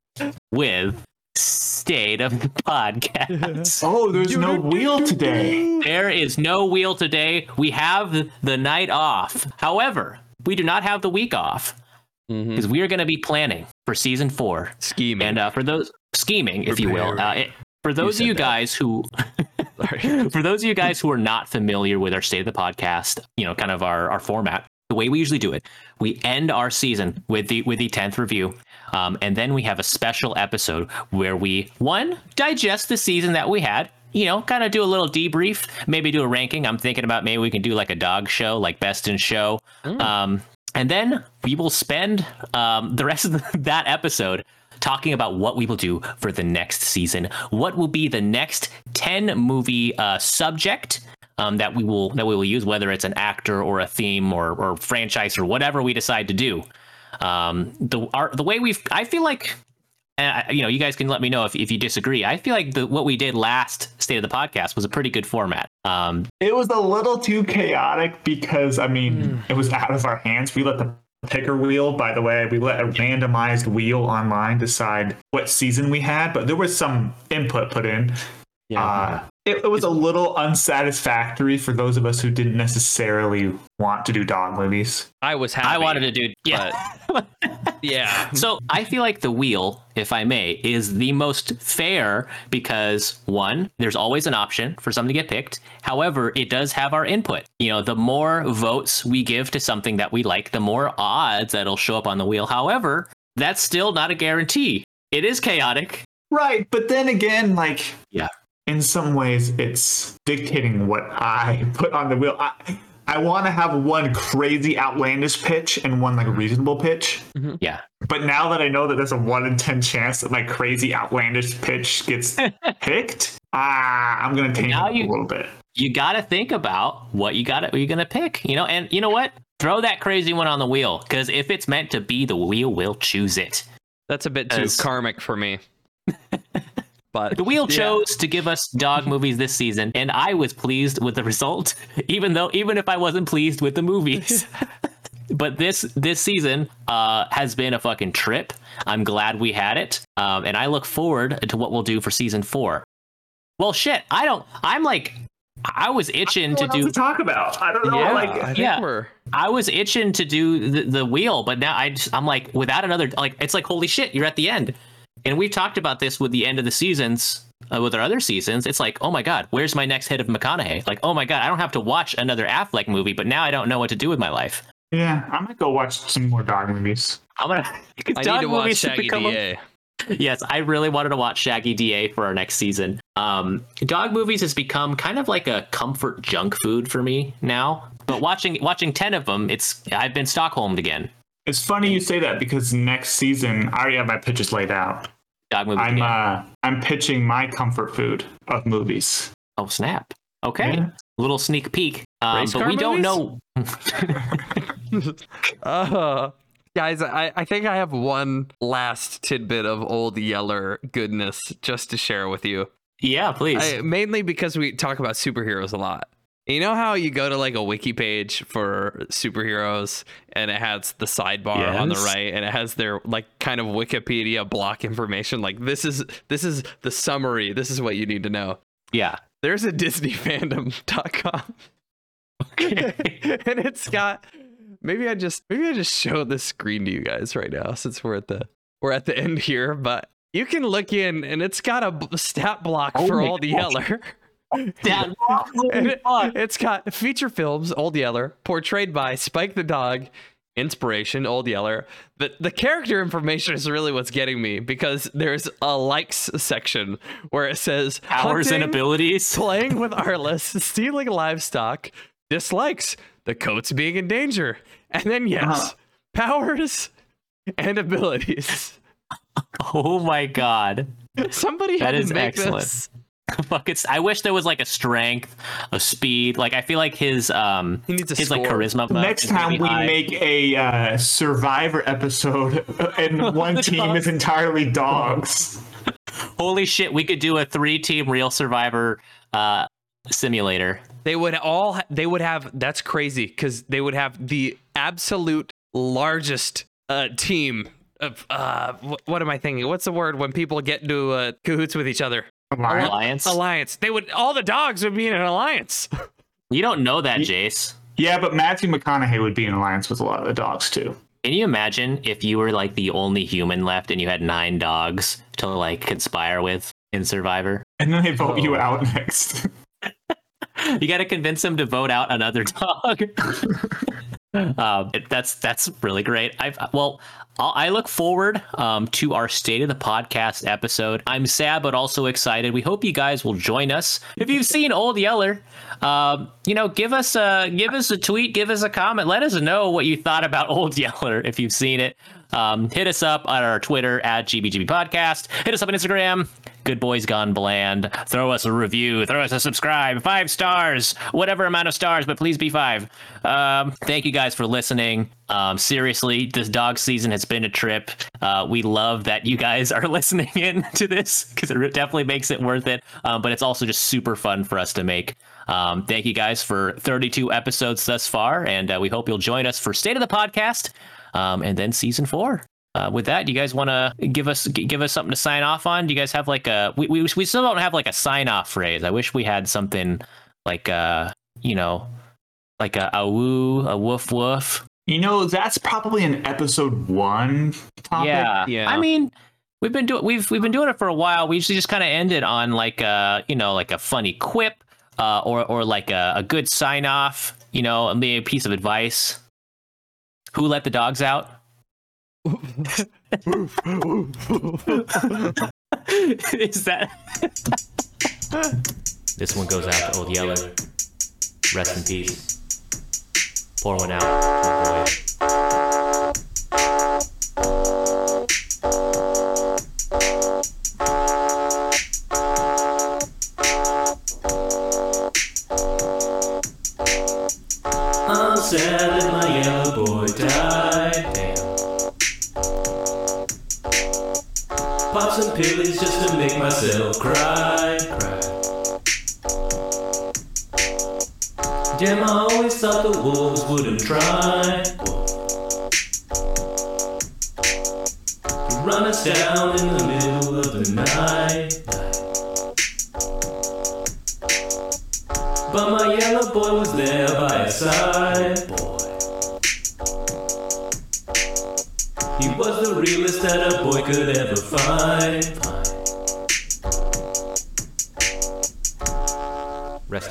S1: *laughs* with State of the *laughs* Podcast. *laughs*
S3: Oh, there's no wheel today.
S1: There is no wheel today. We have the night off. However, we do not have the week off because we are going to be planning for season four.
S4: Scheming.
S1: And uh, for those scheming, if you will, uh, it, for those of
S4: said
S1: you
S4: that.
S1: guys who, *laughs* for those of you guys who are not familiar with our state of the podcast, you know, kind of our, our format, the way we usually do it, we end our season with the with the tenth review, um, and then we have a special episode where we one digest the season that we had. You know, kind of do a little debrief, maybe do a ranking. I'm thinking about maybe we can do like a dog show, like best in show. Um, and then we will spend um, the rest of the, *laughs* that episode talking about what we will do for the next season. What will be the next 10 movie uh, subject um, that we will that we will use, whether it's an actor or a theme or, or franchise or whatever we decide to do. Um, the our, the way we've I feel like and I- you know, you guys can let me know if, if you disagree. I feel like the, what we did last State of the Podcast was a pretty good format. Um,
S3: It was a little too chaotic because, I mean, it was out of our hands. We let the picker wheel, by the way, we let a randomized wheel online decide what season we had, but there was some input put in.
S4: yeah.
S3: Uh, it, it was a little unsatisfactory for those of us who didn't necessarily want to do dog movies.
S4: I was happy.
S1: I wanted to do yeah. *laughs*
S4: Yeah.
S1: So I feel like the wheel, if I may, is the most fair because one, there's always an option for something to get picked. However, it does have our input. You know, the more votes we give to something that we like, the more odds that it'll show up on the wheel. However, that's still not a guarantee. It is chaotic.
S3: Right, but then again, like,
S1: Yeah.
S3: In some ways, it's dictating what I *laughs* put on the wheel. I, I want to have one crazy outlandish pitch and one like reasonable pitch.
S1: Yeah.
S3: But now that I know that there's a one in ten chance that my crazy outlandish pitch gets *laughs* picked, ah, I'm gonna tank
S1: Now
S3: it
S1: you-
S3: a little bit.
S1: You got to think about what you got to, you're going to pick, you know, and you know what? Throw that crazy one on the wheel because if it's meant to be, the wheel will choose it.
S4: That's a bit too karmic for me. *laughs* But
S1: The wheel
S4: yeah.
S1: chose to give us dog movies this season, and I was pleased with the result, *laughs* even though even if I wasn't pleased with the movies. *laughs* but this this season uh, has been a fucking trip. I'm glad we had it, um, and I look forward to what we'll do for season four. Well, shit, I don't. I'm like, I was itching to
S3: What
S1: do.
S3: to talk about? I don't know.
S4: Yeah,
S3: like,
S4: I think
S1: yeah.
S4: we're
S1: I was itching to do the, the wheel, but now I just, I'm like, without another, like, it's like, holy shit, you're at the end. And we've talked about this with the end of the seasons, uh, with our other seasons. It's like, oh my God, where's my next hit of McConaughey? Like, oh my God, I don't have to watch another Affleck movie, but now I don't know what to do with my life.
S3: yeah, I'm gonna go watch some more dog movies.
S1: I'm gonna. *laughs*
S4: I
S1: dog
S4: need to watch Shaggy
S1: become a-
S4: DA.
S1: yes, I really wanted to watch Shaggy DA for our next season. Um, dog movies has become kind of like a comfort junk food for me now. But watching watching ten of them, it's I've been Stockholmed again.
S3: It's funny you say that because next season I already have my pitches laid out.
S1: Dog movie.
S3: I'm uh I'm pitching my comfort food of movies.
S1: Oh snap! Okay,
S3: Yeah.
S1: little sneak peek. Um, but
S4: car
S1: we don't know. *laughs*
S4: Uh, guys, I, I think I have one last tidbit of old Yeller goodness just to share with you.
S1: Yeah, please.
S4: I, mainly because we talk about superheroes a lot. You know how you go to like a wiki page for superheroes and it has the sidebar on the right and it has their like kind of Wikipedia block information like this is this is the summary. This is what you need to know.
S1: yeah.
S4: There's a disneyfandom.com *laughs* Okay. *laughs* and it's got maybe I just maybe I just show this screen to you guys right now since we're at the we're at the end here, but you can look in and it's got a stat block
S3: Oh
S4: for all
S3: the.
S4: Yeller. *laughs*
S1: Dad,
S4: it, has got feature films, Old Yeller, portrayed by Spike the Dog, inspiration, Old Yeller. The the character information is really what's getting me because there's a likes section where it says
S1: powers and abilities. *laughs*
S4: playing with Arliss, stealing livestock, dislikes, the coats being in danger, and then yes,
S3: Uh-huh.
S4: powers and abilities. *laughs*
S1: Oh my god.
S4: Somebody
S1: That
S4: had to
S1: is
S4: make
S1: excellent.
S4: this. *laughs*
S1: Fuck it's I wish there was like a strength, a speed. Like I feel like his um
S4: He needs a
S1: his like charisma.
S3: Next time we
S1: high.
S3: make a uh, Survivor episode, and *laughs* one
S1: The
S3: team is entirely dogs.
S1: Holy shit, we could do a three team real survivor uh simulator.
S4: They would all they would have that's crazy because they would have the absolute largest uh, team of uh what am I thinking? What's the word when people get into uh, cahoots with each other?
S3: Alliance.
S1: Alliance.
S4: Alliance. They would all the dogs would be in an alliance. *laughs*
S1: You don't know that, Jace.
S3: Yeah, but Matthew McConaughey would be in alliance with a lot of the dogs too.
S1: Can you imagine if you were like the only human left and you had nine dogs to like conspire with in Survivor?
S3: And then they vote you
S4: Oh.
S3: out next. *laughs*
S1: You got to convince them to vote out another *laughs* dog. um, it- that's that's really great. I've well, I'll, I look forward um, to our state of the podcast episode. I'm sad but also excited. We hope you guys will join us. If you've seen Old Yeller, um, you know, give us a give us a tweet, give us a comment, let us know what you thought about *laughs* Old Yeller if you've seen it. Um, hit us up on our Twitter at GBGB Podcast. Hit us up on Instagram. Good Boys Gone Bland. Throw us a review. Throw us a subscribe. Five stars. Whatever amount of stars, but please be five. Um, thank you guys for listening. Um, seriously, this dog season has been a trip. Uh, we love that you guys are *laughs* listening in to this because it definitely makes it worth it. Um, but it's also just super fun for us to make. Um, thank you guys for 32 episodes thus far, and uh, we hope you'll join us for State of the Podcast um, and then season four. Uh, with that, do you guys want to give us give us something to sign off on? Do you guys have like a we we, we still don't have like a sign off phrase. I wish we had something like uh you know like a a woo a woof woof.
S3: You know, that's probably an episode one topic.
S1: Yeah,
S4: Yeah.
S1: I mean, we've been doing we've we've been doing it for a while. We usually just kind of end it on like a you know like a funny quip, uh, or or like a, a good sign off. You know, maybe a piece of advice. Who let the dogs out? Is that? this one goes out to Old Yeller. Rest in peace. Pour one out.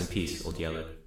S1: Peace, Old Yeller.